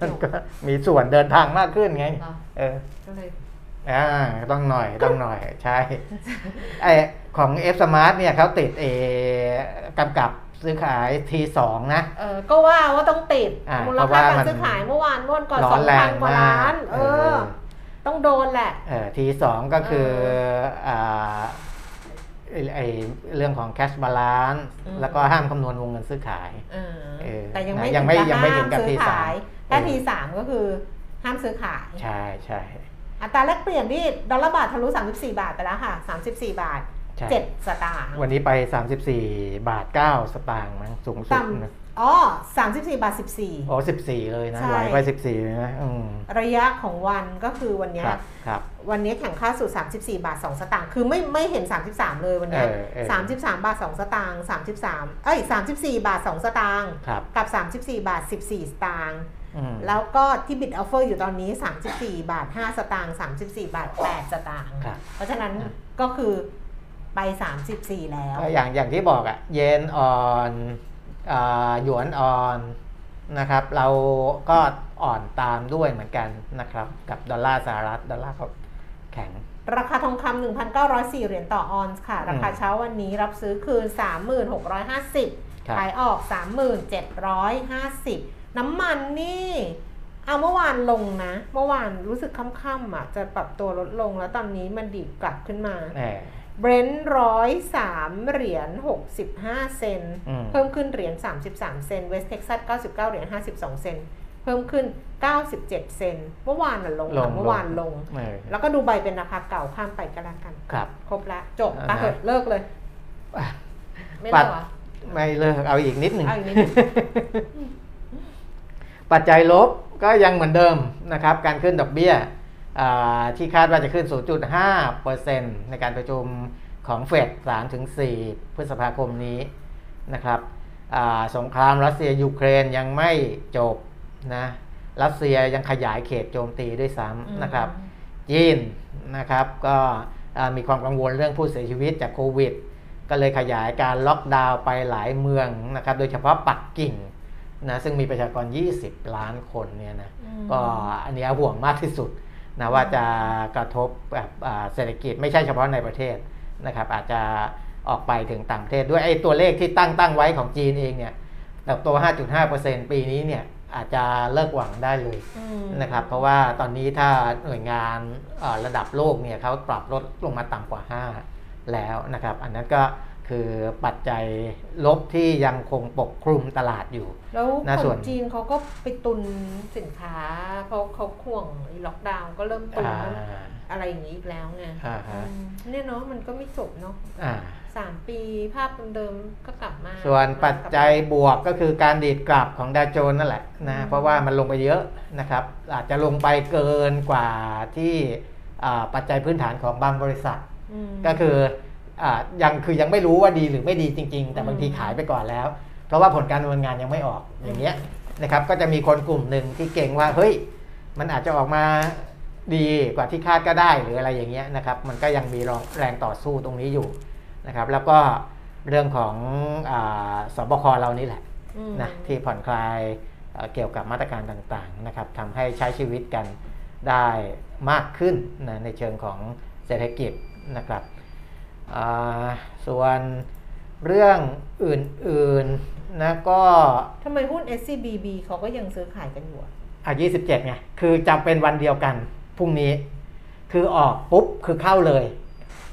มันก็มีส่วนเดินทางมากขึ้นไงเนาะเออ ก็เลย อ่าต้องหน่อยต้องหน่อยใช่ไอของ F Smart เนี่ยเขาติดเอกำกับซื้อขาย T2 นะ เออก็ว่าว่าต้องติดอ่ามูลเพราะค่าว่าการมันซื้อขายเมื่อวานเมื่อวันก่อนร้สออนงแรพังนกว่ามาล้ากนเอเออ อ ต้องโดนแหละ เออ T2 ก็คืออ่า ไอ้ไอเรื่องของ cash balance อืมแล้วก็ห้ามคำนวณวงเงินซื้อขายเออเออแต่ยังไม่ยังไม่ถึกับยังไม่ถึงกับห้าซื้อ T3 ขายถ้าเออทีสามก็คือห้ามซื้อขาย ใช่ใช่อัตราแลกเปลี่ยนที่ดอลลาร์บาททะลุ 34 บาทไปแล้วค่ะ 34 บาทใช่7สตางค์วันนี้ไป 34 บาท 9 สตางค์มั้งสูงสุด ต่นะำอ๋อ34บาทโอ้14เลยนะใช่ไหวไป14เลยนะอืม14ระยะของวันก็คือวันเนี้คยรับครับวันนี้แข่งค่าสู่34บาท2สตางค์ คือไม่ไม่เห็น33เลยวันเนี้ยเออเออ33บาท2สตางค์33เอ้ย34บาท2สตางค์ครับกับ34บาท14สตางค์อืมแล้วก็ที่บิดออฟเฟอร์อยู่ตอนนี้ 34 บาท 5 สตางค์34 บาท 8 สตางค์ครับเพราะฉะนั้นก็คือไป 34 แล้วก็อย่างอย่างที่บอกอะเยนอ่อนอ่า หยวนอ่อนนะครับ เราก็อ่อนตามด้วยเหมือนกันนะครับ กับดอลลาร์สหรัฐดอลลาร์เขาแข็ง ราคาทองคำ1,904 เหรียญต่อออนซ์ค่ะ ราคาเช้าวันนี้รับซื้อคืน 3650ครับขายออก 3750 น้ำมันนี่เอาเมื่อวานลงนะ เมื่อวานรู้สึกค่ำๆอะ จะปรับตัวลดลงแล้วตอนนี้มันดีดกลับขึ้นมาแหม เบรนท์ร้อยสามเหรียญ65เซนอืมเพิ่มขึ้นเหรียญ33เซนต์ เวสเท็กซัส99เหรียญ52เซนต์ เพิ่มขึ้น 97 เซนต์ เมื่อวานน่ะลงค่ะลงเมื่อวานลงเออแล้วก็ดูไบเป็นราคาเก่าข้ามไปก็แล้วกัน ครับ ครบละ จบอ่าปะฮะเถอะเลิกเลยอะปิดเหรอไม่เลิดกเหรอไม่เลิกเอาอีกนิดหนึ่งเอาอีกนิดหนึ่งปัจจัยลบก็ยังเหมือนเดิมนะครับ การขึ้นดอกเบี้ยอ่า ที่คาดว่าจะขึ้น 0.5%ในการประชุมของเฟด3-4 พฤษภาคมนี้นะครับอ่าสงครามรัสเซียยูเครนยังไม่จบนะรัสเซียยังขยายเขตโจมตีด้วยซ้ำนะครับจีนนะครับก็อ่ามีความกังวลเรื่องผู้เสียชีวิตจากโควิด ก็เลยขยายการล็อกดาวน์ไปหลายเมืองนะครับ โดยเฉพาะปักกิ่งนะซึ่งมีประชากร 20 ล้านคนเนี่ยนะอืมก็อันเนี้ยห่วงมากที่สุด นะว่าจะกระทบแบบอ่าเศรษฐกิจไม่ใช่เฉพาะในประเทศนะครับอาจจะออกไปถึงต่างประเทศด้วยไอ้ตัวเลขที่ตั้งตั้งไว้ของจีนเองเนี่ยเติบโต 5.5%ปีนี้เนี่ยอาจจะเลิกหวังได้เลยอืมนะครับเพราะว่าตอนนี้ถ้าหน่วยงานเอ่อระดับโลกเนี่ยเขาปรับลดลงมาต่ำกว่า 5 แล้วนะครับ อันนั้นก็ คือปัจจัยลบที่ยังคงปกคลุมตลาดอยู่ แล้วนะคส่วนนจีนเขาก็ไปตุนสินค้า เพราะเขาห่วงไอ้ล็อกดาวน์ก็เริ่มตุนอ่าอะไรอย่างนี้อีกแล้วไงอ่าฮะอืมเนี่ยเนาะมันก็ไม่จบเนาะอ่าสามปีภาพเดิมๆก็กลับมา ส่วนปัจจัยกลับบวกก็คือการดีดกลับของดาวโจนส์นั่นแหละอืนะมเพราะว่ามันลงไปเยอะนะครับ อาจจะลงไปเกินกว่าที่อ่าปัจจัยพื้นฐานของบางบริษัทอืมก็คืออ่า ยังคือยังไม่รู้ว่าดีหรือไม่ดีจริง ๆ แต่อืมบางทีขายไปก่อนแล้ว เพราะว่าผลการดำเนินงานยังไม่ออกอย่างเงี้ยนะครับก็จะมีคนกลุ่มหนึ่งที่เก่งว่าเฮ้ยมันอาจจะออกมาดีกว่าที่คาดก็ได้หรืออะไรอย่างเงี้ยนะครับมันก็ยังมีแรงต่อสู้ตรงนี้อยู่นะครับแล้วก็เรื่องของอาสบคเรานี่แหละอืมนะที่ผ่อนคลายเอ่อเกี่ยวกับมาตรการต่างๆนะครับทำให้ใช้ชีวิตกันได้มากขึ้นนะในเชิงของเศรษฐกิจนะครับอ่า ส่วนเรื่องอื่นๆนะก็ทำไมหุ้น SCBB เขาก็ยังซื้อขายกันอยู่อะอะ27ไงคือจะเป็นวันเดียวกันพรุ่งนี้ คือออกปุ๊บคือเข้าเลย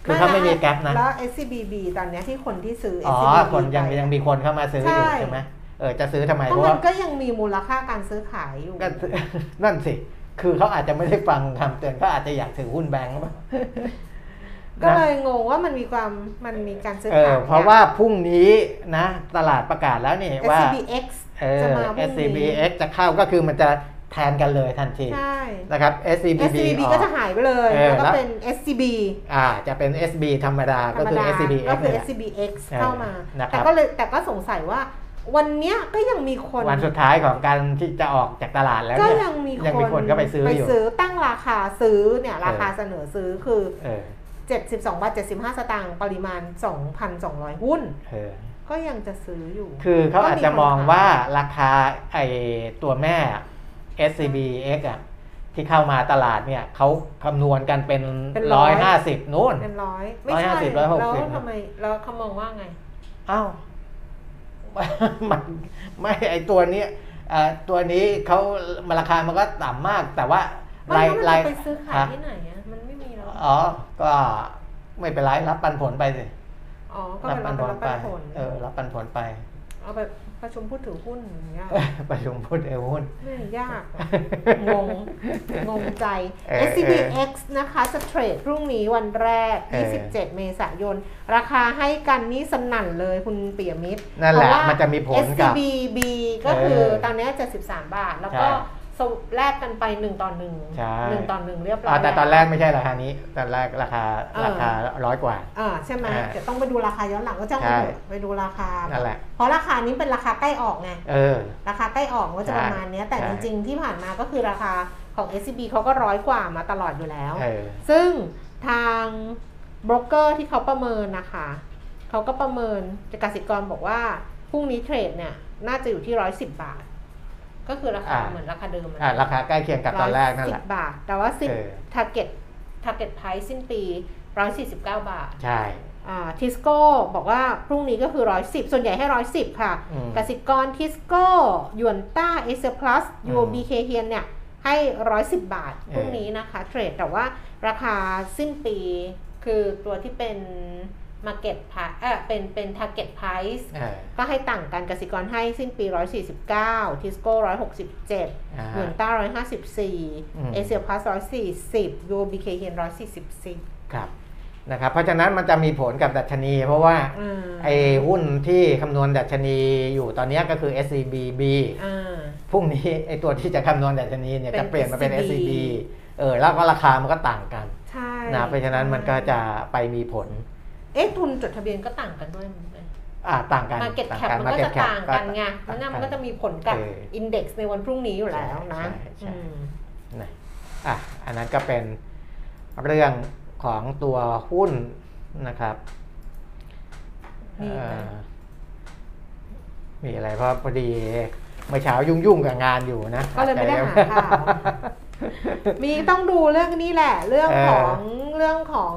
คือเขาไม่มีแก๊ปนะแล้ว SCBB ตอนเนี้ยที่คนที่ซื้อ อ๋อ SCBB คนยังไปอะ ยังมีคนเข้ามาซื้ออยู่ใช่ ใช่ไหมเออจะซื้อทำไมเพเพราะราะมัว่านก็ยังมีมูลค่าการซื้อขายอยู่ ก็ นั่นสิ คือเขาอาจจะไม่ได้ฟังคำเตือนเขาอาจจะอยากถือหุ้นแบงก์หรือเปล่า ก็นะเลยงงว่ามันมีความมันมีการซื้อเอขาอยเพราะว่าพรุ่งนี้นะ ตลาดประกาศแล้วนี่ว่า SCBX เออจะมาพรุ่งนี้ SCBX จะเข้าก็คือมันจะแทนกันเลยทันทีใช่นะครับ SCBB SCBB ออก็จะหายไปเลยเออแล้วก็แล้วเป็น SCB อ่าจะเป็น SB ธรรมดาธรก็รมคือดา SCBX ก็คือเนี่ย SCBX เออเข้ามานะครับแต่ก็เลยแต่ก็สงสัยว่าวันเนี้ยก็ยังมีคนวันสุดท้ายของการที่จะออกจากตลาดแล้วก็เนี่ยยังมียังมีคนก็ไปซื้ออยู่ซื้อตั้งราคาซื้อเนี่ยราคาเออเสนอซื้อคือเออ 72บาท75 สตางค์ปริมาณ 2,200 หุ้นเออก็ยังจะซื้ออยู่ คือเขาอาจจะก็มีคนมองขายว่าราคาไอตัวแม่ SCBX อะที่เข้ามาตลาดเนี่ยเขาคำนวณกันเป็นเป็นร้ร้ออยยห้าสิบนู่นเป็นร้อยไม่ใช่150แล้ว160ทำไมแล้วเขามองว่าไงเอ้ามันไม่ไอตัวเนี้ยเอ่อตัวนี้เขามาราคามันก็ต่ำมากแต่ว่าไม่รายแล้วมันรายจะไปซื้อขายฮะที่ไหนอะมันไม่มีแล้ว อ๋อ ก็ไม่เป็นไรรับปันผลไปสิอ๋อ ก็รับเป็นปันผลรับไป ปันผลเออ รับปันผลไป เอาไปประชุมผู้ถือหุ้นอย่างเงี้ยประชุมพูดเอหุ้นไม่ยากอะงง งงใจเออ SCBX นะคะจะเทรดพรุ่งนี้วันแรกเออ27 เมษายน ราคาให้กันนี่สนั่นเลยคุณเปียมิตรนั่นแหละเพราว่ามันจะมีผลกับ SCBB ก็คือเออตอนเนี้ย73 บาท แล้วก็ ใช่สวแลกกันไป1ต่อ1ใช่1ต่อ1เรียบร้อ๋ออยแต่ตอนแรกไม่ใช่ราคานี้ ตอนแรกราคาเออราคาร้อยกว่า อ่าใช่ไหมอ่าเดี๋ยวต้องไปดูราคาย้อนหลังก็จะใช่ ไปดูราคา นั่นแหละ เพราะราคานี้เป็นราคาใกล้ออกไง เออ ราคาใกล้ออกก็จะใช่ประมาณเนี้ยแต่ใช่ จริงๆที่ผ่านมาก็คือราคาของ SCB เขาก็ร้อยกว่ามาตลอดอยู่แล้ว เออ ซึ่งทางโบรกเกอร์ที่เขาประเมินนะคะ เขาก็ประเมินจากกสิกรบอกว่าพรุ่งนี้เทรดเนี่ยน่าจะอยู่ที่ร้อยสิบบาท ก็คือราคาอ่าเหมือนราคาเดิมอ่าราคาใกล้เคียงกับตอนแรกนั่นแหละ110บาท แต่ว่าสิ้นเออ target target price สิ้นปีร้อยสี่สิบเก้าบาท ใช่ทิสโก้บอกว่าพรุ่งนี้ก็คือร้อยสิบส่วนใหญ่ให้ร้อยสิบค่ะอืมกสิกรทิสโก้หยวนต้าเอเซียพลัสอืมยูบีเคเฮียนเนี่ยให้ร้อยสิบบาทเออพรุ่งนี้นะคะเทรดแต่ว่าราคาสิ้นปีคือตัวที่เป็น Market Price เออเป็นเป็น Target Price เออก็ให้ต่างกันกสิกรให้สิ้นปี 149ทิสโก้167อ่าหยวนต้าอืม154 เอเชียพลัส140ยูบีเคเฮียน144 ครับนะครับเพราะฉะนั้นมันจะมีผลกับดัชนี เพราะว่าอ่าไอ้หุ้นที่คำนวณดัชนีอยู่ตอนเนี้ยก็คือ SCBB อ่าพรุ่งนี้ไอ้ตัวที่จะคำนวณดัชนีเนี่ยเป็นจะเปลี่ยนมาเป็น SCB SCB เออแล้วก็ราคามันก็ต่างกันใช่นะเพราะฉะนั้นมันก็จะไปมีผล เอ๊ะทุนจดทะเบียนก็ต่างกันด้วยมั้ยอ่าต่างกันมาเก็ตต่างแคปกันมันก็จะ market cap ต่างกันไงก็แล้วต่างนั่นมันก็กัจะมีผลกับเอออินเด็กซ์ในวันพรุ่งนี้อยู่แล้วนะใช่ใช่อืมนะอะอันนั้นก็เป็นเรื่องของตัวหุ้นนะครับนี่เอ่นะอมีอะไรเพราะพอดีเมื่อเช้ายุ่งๆกับงานอยู่นะ ก็เลยไม่ได้หาข่าวมีต้องดูเรื่องนี้แหละ เรื่องเออของเรื่องของ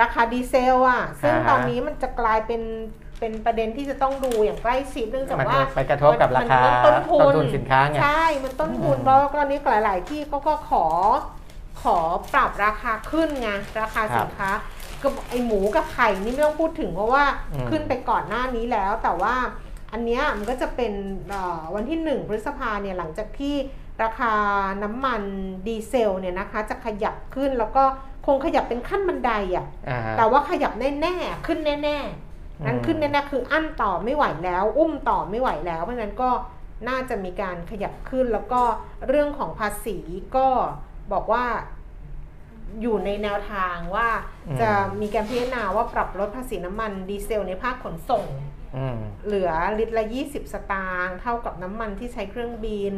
ราคาดีเซลอะ ซึ่งอ่าฮะตอนนี้มันจะกลายเป็นเป็นประเด็นที่จะต้องดูอย่างใกล้ชิดเนื่องจากมันว่าไปกระทบกับราคามันต้นทุนต้นทุนสินค้าไงใช่ มันต้นทุนอืมเพราะว่าตอนนี้หลาย ๆ ที่เขาก็ขอขอปรับราคาขึ้นไงราคาสินค้าก็ไอหมูกับไข่นี่ไม่ต้องพูดถึงเพราะว่าอืมขึ้นไปก่อนหน้านี้แล้ว แต่ว่าอันเนี้ยมันก็จะเป็นเอ่อวันที่ 1 พฤษภาเนี่ยหลังจากที่ราคาน้ำมันดีเซลเนี่ยนะคะจะขยับขึ้นแล้วก็ คงขยับเป็นขั้นบันไดอะอ่าฮะแต่ว่าขยับแน่ๆ ขึ้นแน่ๆ นั้นอืมขึ้นแน่ๆ คืออั้นต่อไม่ไหวแล้ว อุ้มต่อไม่ไหวแล้ว เพราะฉะนั้นก็น่าจะมีการขยับขึ้นแล้วก็เรื่องของภาษีก็บอกว่าอยู่ในแนวทางว่าอืมจะมีการพิจารณาว่าปรับลดภาษีน้ำมันดีเซลในภาคขนส่งอืมเหลือลิตรละ 20 สตางค์เท่ากับน้ำมันที่ใช้เครื่องบิน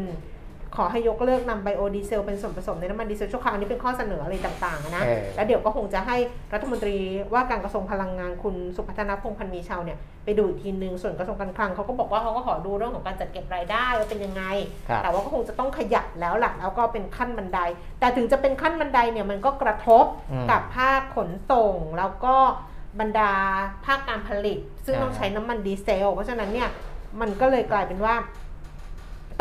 ขขอให้ยกเลิกนำไบโอดีเซลเป็นส่วนผสมในน้ำมันดีเซลชั่วคราวอันนี้เป็นข้อเสนออะไรต่างๆนะ เออ แล้วเดี๋ยวก็คงจะให้รัฐมนตรีว่าการกระทรวงพลังงานคุณสุพัฒนพงษ์พันธ์มีชาวเนี่ยไปดูอีกทีนึงส่วนกระทรวงการคลังเขาก็บอกว่าเขาก็ขอดูเรื่องของการจัดเก็บรายได้ว่าเป็นยังไง ครับ แต่ว่าก็คงจะต้องขยับแล้วล่ะแล้วก็เป็นขั้นบันได แต่ถึงจะเป็นขั้นบันไดเนี่ยมันก็กระทบอืมกับภาคขนส่ง แล้วก็บรรดาภาคการผลิต ซึ่งอ่าต้องใช้น้ำมันดีเซล เพราะฉะนั้นเนี่ยมันก็เลยกลายเป็นว่า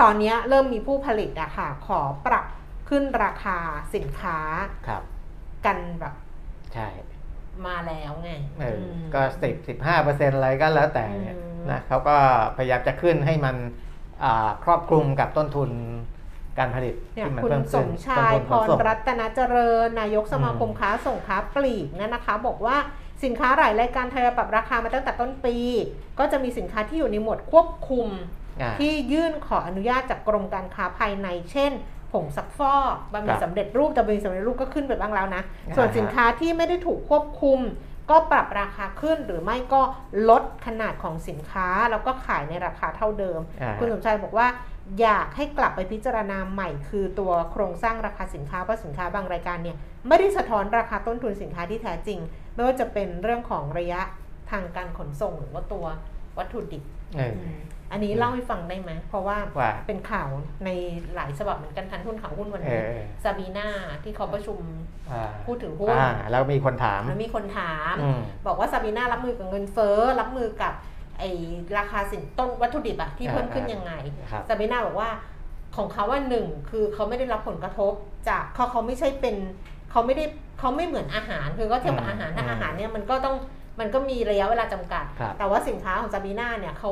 ตอนเนี้ยเริ่มมีผู้ผลิตอะค่ะ ขอปรับขึ้นราคาสินค้าครับ กันแบบใช่มาแล้วไงเอออมก็สิบสิบห้าเปอร์เซ็นต์อะไรก็แล้วแต่เนี่ยอืมนะเขาก็พยายามจะขึ้นให้มันอ่าครอบคลุมกับต้นทุนการผลิตเนี่ยที่มันคุณเพิ่มสขึ้นมชายต้นพทุนขนรส่งรัตนเจริญ นายกสมาคมอืมค้าส่งค้าปลีกเนี่ยนะคะ บอกว่าสินค้าหลายรายการทยอยปรับราคามาตั้งแต่ต้นปี ก็จะมีสินค้าที่อยู่ในหมวดควบคุมอ่า ที่ยื่นขออนุญาตจากกรมการค้าภายใน เช่น ผงซักฟอกบะหมี่ครับสำเร็จรูปแต่บะหมี่สำเร็จรูปก็ขึ้นไปบ้างแล้วนะอ่าส่วนสินค้าที่ไม่ได้ถูกควบคุม ก็ปรับราคาขึ้นหรือไม่ก็ลดขนาดของสินค้า แล้วก็ขายในราคาเท่าเดิมอ่าคุณสมชายบอกว่าอยากให้กลับไปพิจารณาใหม่ คือตัวโครงสร้างราคาสินค้าเพราะสินค้าบางรายการเนี่ยไม่ได้สะท้อนราคาต้นทุนสินค้าที่แท้จริง ไม่ว่าจะเป็นเรื่องของระยะทางการขนส่งหรือว่าตัววัตถุดิบเออมอันนี้เล่าให้ฟังได้ไหมเพราะว่าว่าเป็นข่าวในหลายฉบับเหมือนกันทันหุ้นข่าวหุ้นวันเอนี้อซาบีนาที่เขาประชุมอ่าพูดถึงหุ้นอ่าแล้วมีคนถามแล้วมีคนถามอืมบอกว่าซาบีนารับมือกับเงินเฟ้อรับมือกับไอราคาสินต้นวัตถุดิบอะที่อ่าเพิ่มขึ้นยังไงครับซาบีนาบอกว่าของเขาว่าหนึ่งคือเขาไม่ได้รับผลกระทบจากเขาเขาไม่ใช่เป็นเขาไม่ได้เขาไม่เหมือนอาหารคือก็เทียบกับอืมอาหารถ้าอืมอาหารเนี่ยมันก็ต้อง มันก็มีระยะเวลาจำกัดครับแต่ว่าสินค้าของซาบีนาเนี่ยเขา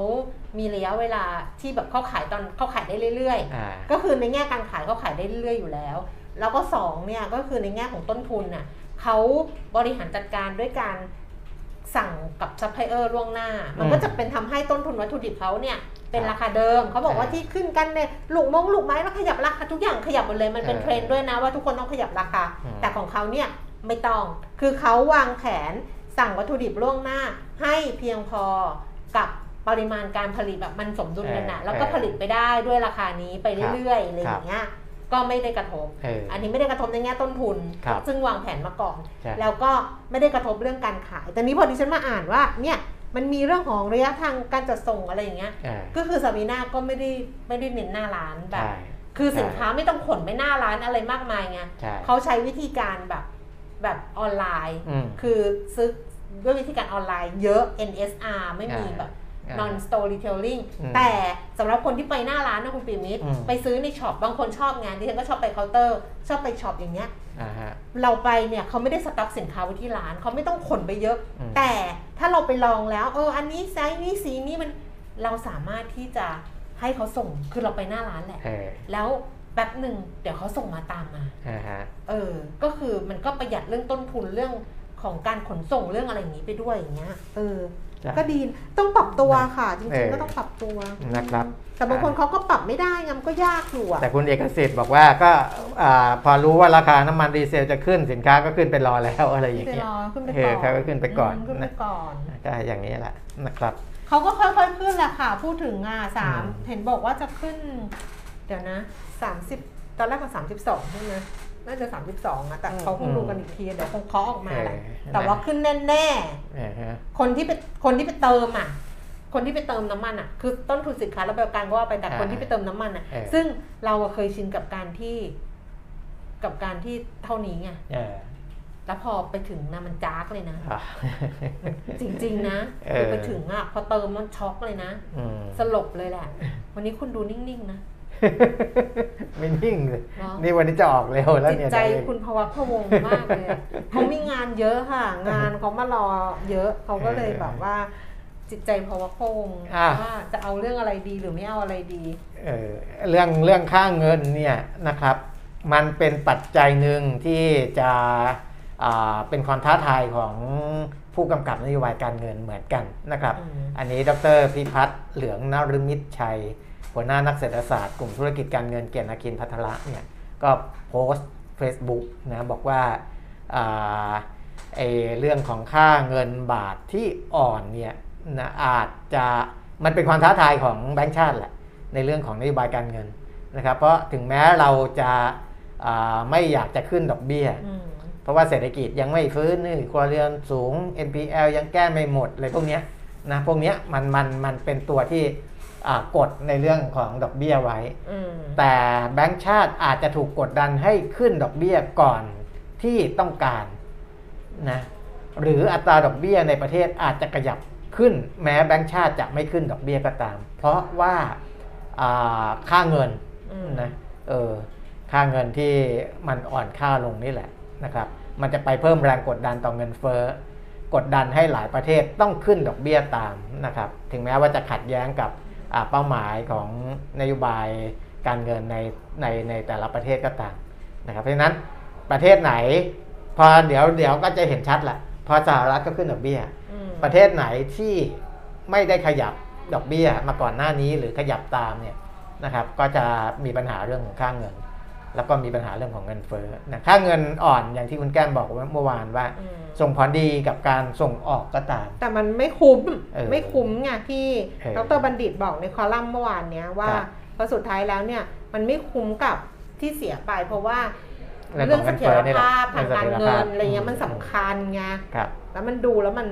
มีระยะเวลาที่แบบเขาขายตอนเขาขายได้เรื่อยๆอ่าก็คือในแง่การขายเขาขายได้เรื่อยๆอยู่แล้ว แล้วก็สองเนี่ยก็คือในแง่ของต้นทุนน่ะเขาบริหารจัดการด้วยการสั่งกับซัพพลายเออร์ล่วงหน้า มันก็อืมจะเป็นทำให้ต้นทุนวัตถุดิบเขาเนี่ยเป็นราคาเดิม เขาบอกว่าอ่าที่ขึ้นกันเนี่ยลูกมงลูกไม้แล้วขยับราคาทุกอย่างขยับหมดเลยมันเป็นเออเทรนด์ด้วยนะว่าทุกคนต้องขยับราคาอืมแต่ของเขาเนี่ยไม่ต้อง คือเขาวางแผน สั่งวัตถุดิบล่วงหน้าให้เพียงพอกับปริมาณการผลิตแบบมันสมดุลกันนะเออแล้วก็เออผลิตไปได้ด้วยราคานี้ไปเรื่อยๆอะไรอครับย่างเงี้ยก็ไม่ได้กระทบเอออันนี้ไม่ได้กระทบในแง่ต้นทุนครับซึ่งวางแผนมาก่อนใช่แล้วก็ไม่ได้กระทบเรื่องการขาย แต่นี้พอดิฉันมาอ่านว่าเนี่ยมันมีเรื่องของระยะทางการจัดส่งอะไรอย่างเงี้ยอ่าก็คือซาบีนาก็ไม่ได้ไม่ได้เน้นหน้าร้านแบบใช่คือสินค้าไม่ต้องขนไปหน้าร้านอะไรมากมายไงใช่เขาใช้วิธีการแบบ แบบออนไลน์อืมคือซื้อด้วยวิธีการออนไลน์เยอะ NSR ไม่มีอ่าแบบอ่า non store retailing อืมแต่สำหรับคนที่ไปหน้าร้านนะคุณปิมิตรอืมไปซื้อในช็อปบางคนชอบงานดิฉันก็ชอบไปเคาน์เตอร์ ชอบไปช็อปอย่างเงี้ยอ่าฮะเราไปเนี่ยเขาไม่ได้สต็อกสินค้าไว้ที่ร้านเขาไม่ต้องขนไปเยอะอืมแต่ถ้าเราไปลองแล้ว เออ อันนี้ไซส์นี้สีนี้มันเราสามารถที่จะให้เขาส่งคือเราไปหน้าร้านแหละเออแล้ว แป๊บหนึ่งเดี๋ยวเขาส่งมาตามมา อ่าฮะเออ ก็คือมันก็ประหยัดเรื่องต้นทุนเรื่องของการขนส่งเรื่องอะไรอย่างนี้ไปด้วยอย่างเงี้ย เออ จ้ะ ก็ดีต้องปรับตัวค่ะ จเอริงอ ๆก็ต้องปรับตัวนะครับ แต่บางคนเขาก็ปรับไม่ได้ไงมันก็ยากอยู่อะแต่คุณเอกสิทธิ์บอกว่าก็อ่าพอรู้ว่าราคาน้ำมันดีเซลจะขึ้นสินค้าก็ขึ้นไปรอแล้วอะไรอย่างไปเงี้ย รอขึ้นไปเอก่ออนเขาก็ขึ้นไปก่อนมขึ้นไปก่อน ก็อย่างนี้แหละนะครับ เขาก็ค่อยๆขึ้นแหละค่ะ พูดถึงอะสามอืม เห็นบอกว่าจะขึ้น เดี๋ยวนะ สามสิบตอนแรกมันสามสิบสองใช่ไหมน่าจะสามสิบสองอะแต่เขาคงดูกันอีกทีเดี๋ยวคงเคาะออกมาแหละเออแต่ว่าขึ้นแน่เออฮะๆคนที่ไปคนที่ไปเติมอะ คนที่ไปเติมน้ำมันอะ คือต้นทุนสินค้าแล้วแบบการก็ว่าไปแต่คนที่ไปเติมน้ำมันอะ ซึ่งเราอะเคยชินกับการที่ กับการที่เท่านี้ไงเออแล้วพอไปถึงนะมันจ้ากเลยนะอะจริง ๆ นะเออคือไปถึงอะพอเติมมันช็อกเลยนะอืมสลบเลยแหละ วันนี้คุณดูนิ่ง ๆ นะ ไม่นิ่งเลยเนาะนี่วันนี้จะออกเร็วแล้วจิตเนี่ยใจเดี๋ยวคุณพวักพะวงมากเลยอะเขามีงานเยอะค่ะ งานเขามารอเยอะเขาก็เลยแบบว่า จิตใจพวักพะวงอะว่าจะเอาเรื่องอะไรดีหรือไม่เอาอะไรดีเออเรื่องเรื่องค่าเงินเนี่ยนะครับ มันเป็นปัจจัยหนึ่งที่จะอ่าเป็นความท้าทายของผู้กำกับนโยบายการเงินเหมือนกันนะครับอืมอันนี้ดรพิพัฒน์เหลืองนฤมิตรชัย หัวหน้านักเศรษฐศาสตร์กลุ่มธุรกิจการเงินเกียรตินาคินพัทระเนี่ยก็โพสต์ Facebook นะบอกว่าอ่าไอเรื่องของค่าเงินบาทที่อ่อนเนี่ยนะอาจจะมันเป็นความท้าทายของแบงก์ชาติแหละในเรื่องของนโยบายการเงินนะครับ เพราะถึงแม้เราจะอ่าไม่อยากจะขึ้นดอกเบี้ยอืมเพราะว่าเศรษฐกิจยังไม่ฟื้นหนี่ครัวเรือนสูง NPL ยังแก้ไม่หมดอะไรพวกเนี้ยนะพวกเนี้ยมันมันมันเป็นตัวที่อ่า กดในเรื่องของดอกเบี้ยไว้อืมแต่แบงก์ชาติอาจจะถูกกดดันให้ขึ้นดอกเบี้ยก่อนที่ต้องการนะหรืออัตราดอกเบี้ยในประเทศอาจจะขยับขึ้น แม้แบงก์ชาติจะไม่ขึ้นดอกเบี้ยก็ตาม เพราะว่าอ่าค่าเงินอืมนะเออค่าเงินที่มันอ่อนค่าลงนี่แหละนะครับ มันจะไปเพิ่มแรงกดดันต่อเงินเฟ้อกดดันให้หลายประเทศต้องขึ้นดอกเบี้ยตามนะครับ ถึงแม้ว่าจะขัดแย้งกับอ่า เป้าหมายของนโยบายการเงินในในในแต่ละประเทศก็ตามนะครับเพราะฉะนั้นประเทศไหน พอเดี๋ยวเดี๋ยวก็จะเห็นชัดแหละพอสหรัฐก็ขึ้นดอกเบี้ยอืมประเทศไหนที่ไม่ได้ขยับดอกเบี้ยมาก่อนหน้านี้หรือขยับตามเนี่ยนะครับก็จะมีปัญหาเรื่องของค่าเงิน แล้วก็มีปัญหาเรื่องของเงินเฟ้อนะค่าเงินอ่อนอย่างที่คุณแก้มบอกเมื่อวานว่าอืมส่งผลดีกับการส่งออกก็ตาม แต่มันไม่คุ้มเออไม่คุ้มไงที่เออดรบัณฑิตบอกในคอลัมน์เมื่อวานเนี้ยว่าครับพอสุดท้ายแล้วเนี่ยมันไม่คุ้มกับที่เสียไป เพราะว่าเรื่เรื่อองงของเสเงินถีเฟ้ยอรนี่แหละภาพทางการเรื่องเสถียรเงิภาพนอะไรเงี้ยอืมมันสำคัญไงครับแล้วมันดูแล้วมัน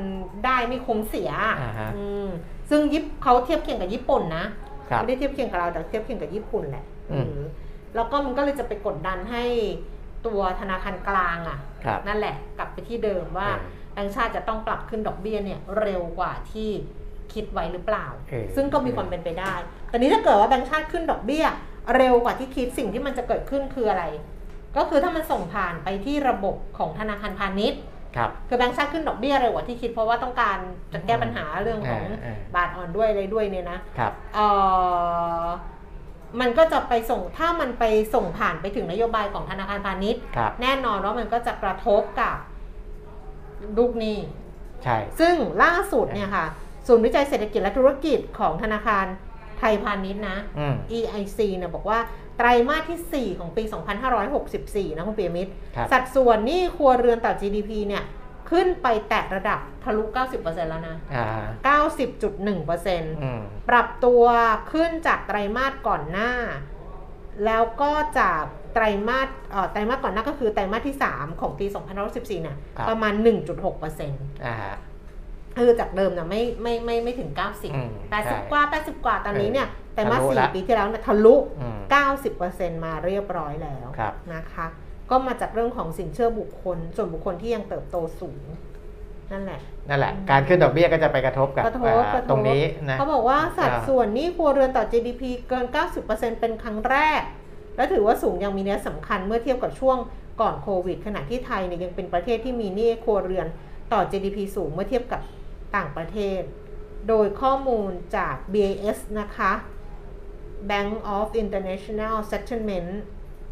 ได้ไม่คุ้มเสียอ่าฮะอืมซึ่งยิปเขาเทียบเคียงกับญี่ปุ่นนะครับไม่ได้เทียบเคียงกับเราแต่เทียบเคียงกับญี่ปุ่นแหละอืมเออ แล้วก็มันก็เลยจะไปกดดันให้ตัวธนาคารกลางอะครับนั่นแหละกลับไปที่เดิมว่าเออแบงก์ชาติจะต้องปรับขึ้นดอกเบี้ยเนี่ยเร็วกว่าที่คิดไว้หรือเปล่าเออซึ่งก็มีความเป็นไปได้ แต่นี้ถ้าเกิดว่าแบงก์ชาติขึ้นดอกเบี้ย เร็วกว่าที่คิดสิ่งที่มันจะเกิดขึ้นคืออะไร ก็คือถ้ามันส่งผ่านไปที่ระบบของธนาคารพาณิชย์ครับคือแบงก์ชาติขึ้นดอกเบี้ยเร็วกว่าที่คิดเพราะว่าต้องการจะแก้ปัญหาเรื่องของเออเออบาทอ่อนด้วยอะไรด้วยเนี่ยนะครับเอ่อ มันก็จะไปส่งถ้ามันไปส่งผ่านไปถึงนโยบายของธนาคารพาณิชย์ครับแน่นอนว่ามันก็จะกระทบกับลูกหนี้ใช่ซึ่งล่าสุดเนี่ยค่ะศูนย์วิจัยเศรษฐกิจและธุรกิจของธนาคารไทยพาณิชย์นะอืม EIC เนี่ยบอกว่าไตรมาสที่ 4 ของปี 2564 นะคุณเปียมิตรครับสัดส่วนหนี้ครัวเรือนต่อ GDP เนี่ย ขึ้นไปแตะระดับทะลุ 90%แล้วนะอ่า90.1%อืมปรับตัวขึ้นจากไตรมาสก่อนหน้า แล้วก็จากไตรมาสเอ่อไตรมาสก่อนหน้าก็คือไตรมาสที่ 3 ของปี2514เนี่ยครับประมาณ 1.6%อ่าคือจากเดิมเนี่ยไม่ไม่ไม่ไม่ถึงอืม90ใช่80 กว่า 80 กว่าตอนนี้เนี่ยไตรมาสทะลุละ4ปีที่แล้วเนี่ยทะลุอืม90%มาเรียบร้อยแล้วครับนะคะ ก็มาจากเรื่องของสินเชื่อบุคคล ส่วนบุคคลที่ยังเติบโตสูงนั่นแหละนั่นแหละ การขึ้นดอกเบี้ยก็จะไปกระทบกับกระทบอ่ากระทบตรงนี้นะเขาบอกว่าสัดอ่าส่วนหนี้ครัวเรือนต่อ GDP เกิน 90%เป็นครั้งแรก และถือว่าสูงอย่างมีนัยสำคัญเมื่อเทียบกับช่วงก่อนโควิด ขณะที่ไทยเนี่ยยังเป็นประเทศที่มีหนี้ครัวเรือนต่อ GDP สูงเมื่อเทียบกับต่างประเทศ โดยข้อมูลจาก BIS นะคะ Bank of International Settlement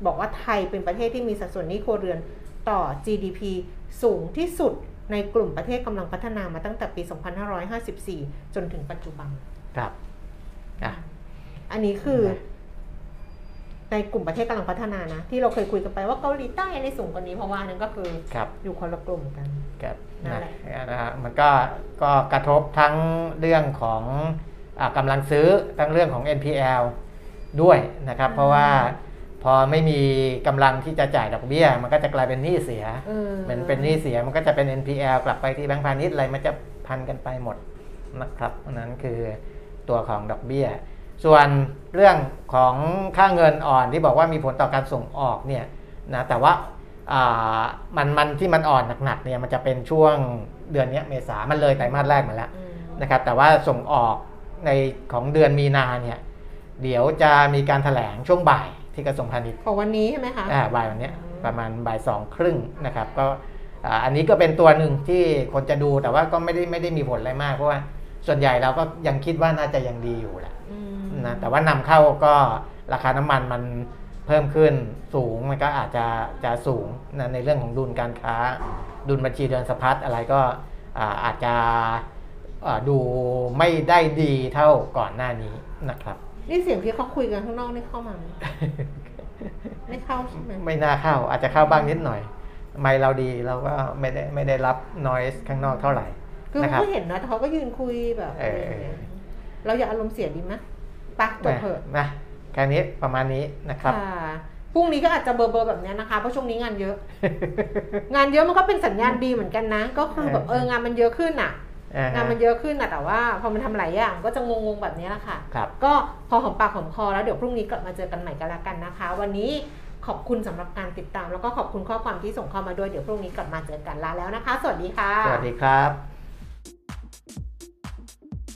บอกว่าไทยเป็นประเทศที่มีสัดส่วนหนี้ครัวเรือนต่อ GDP สูงที่สุดในกลุ่มประเทศกำลังพัฒนามาตั้งแต่ปี 2554 จนถึงปัจจุบัน ครับอะอันนี้คือในกลุ่มประเทศกำลังพัฒนานะ ที่เราเคยคุยกันไปว่าเกาหลีใต้อันนี้สูงกว่านี้เพราะว่าอันนั้นก็คือครับอยู่คนละกลุ่มกันครับนั่นะนแหละนะฮะมันก็ก็กระทบทั้งเรื่องของอากำลังซื้อทั้งเรื่องของ NPL ด้วยนะครับ เพราะว่า พอไม่มีกำลังที่จะจ่ายดอกเบี้ย มันก็จะกลายเป็นหนี้เสียเออเหมือนเป็นหนี้เสียมันก็จะเป็น NPL กลับไปที่แบงก์พาณิชย์อะไรมันจะพันกันไปหมดนะครับอันนั้นคือตัวของดอกเบี้ย ส่วนเรื่องของค่าเงินอ่อนที่บอกว่ามีผลต่อการส่งออกเนี่ยนะแต่ว่าอ่ามันมันที่มันอ่อนหนักๆเนี่ยมันจะเป็นช่วงเดือนเนี้ยเมษามันเลยไตรมาสแรกมาแล้วอืมนะครับแต่ว่าส่งออกในของเดือนมีนาเนี่ยเดี๋ยวจะมีการถแถลงช่วงบ่าย ที่กระทรวงพาณิชย์ของวันนี้ใช่ไหมคะอ่าบ่ายวันเนี้ยอืมประมาณบ่ายสองครึ่งนะครับ ก็อ่าอันนี้ก็เป็นตัวหนึ่งที่คนจะดูแต่ว่าก็ไม่ได้ไม่ได้มีผลอะไรมากเพราะว่าส่วนใหญ่เราก็ยังคิดว่าน่าจะยังดีอยู่แหละอืมนะแต่ว่านำเข้าก็ราคาน้ำมันมันเพิ่มขึ้นสูงมันก็อาจจะจะสูงนะในเรื่องของดุลการค้า ดุลบัญชีเดือนสะพัดอะไรก็อ่าอาจจะอ่าดูไม่ได้ดีเท่าก่อนหน้านี้นะครับ นี่เสียงที่เขาคุยกันข้างนอกนี่เข้ามาไหมไม่เข้าใช่ไหมไม่น่าเข้า อาจจะเข้าบ้างนิดหน่อย ไม่เราดีเราก็ไม่ได้ไม่ได้รับ noise ข้างนอกเท่าไหร่คือนะครัเขาบเห็นนะแต่เขาก็ยืนคุยแบบเอออะไรอย่างเงี้ยเราอย่าอารมณ์เสียดีไหมปะจบเถอะนะแค่นี้ประมาณนี้นะครับค่ะพรุ่งนี้ก็อาจจะเบอร์เบอร์แบบเนี้ยนะคะเพราะช่วงนี้งานเยอะ งานเยอะมันก็เป็นสัญญาณดีเหมือนกันนะ ก็คือแบบเอองานมันเยอะขึ้นอะอ่ฮะ งานมันเยอะขึ้นอะแต่ว่าพอมันทำหลายอย่างก็จะงงๆแบบนี้แหละค่ะครับก็พอหอมปากหอมคอแล้วเดี๋ยวพรุ่งนี้กลับมาเจอกันใหม่กันแล้วกันนะคะ วันนี้ขอบคุณสำหรับการติดตาม แล้วก็ขอบคุณข้อความที่ส่งเข้ามาด้วยเดี๋ยวพรุ่งนี้กลับมาเจอกันลาแล้วนะคะ สวัสดีค่ะ สวัสดีครับ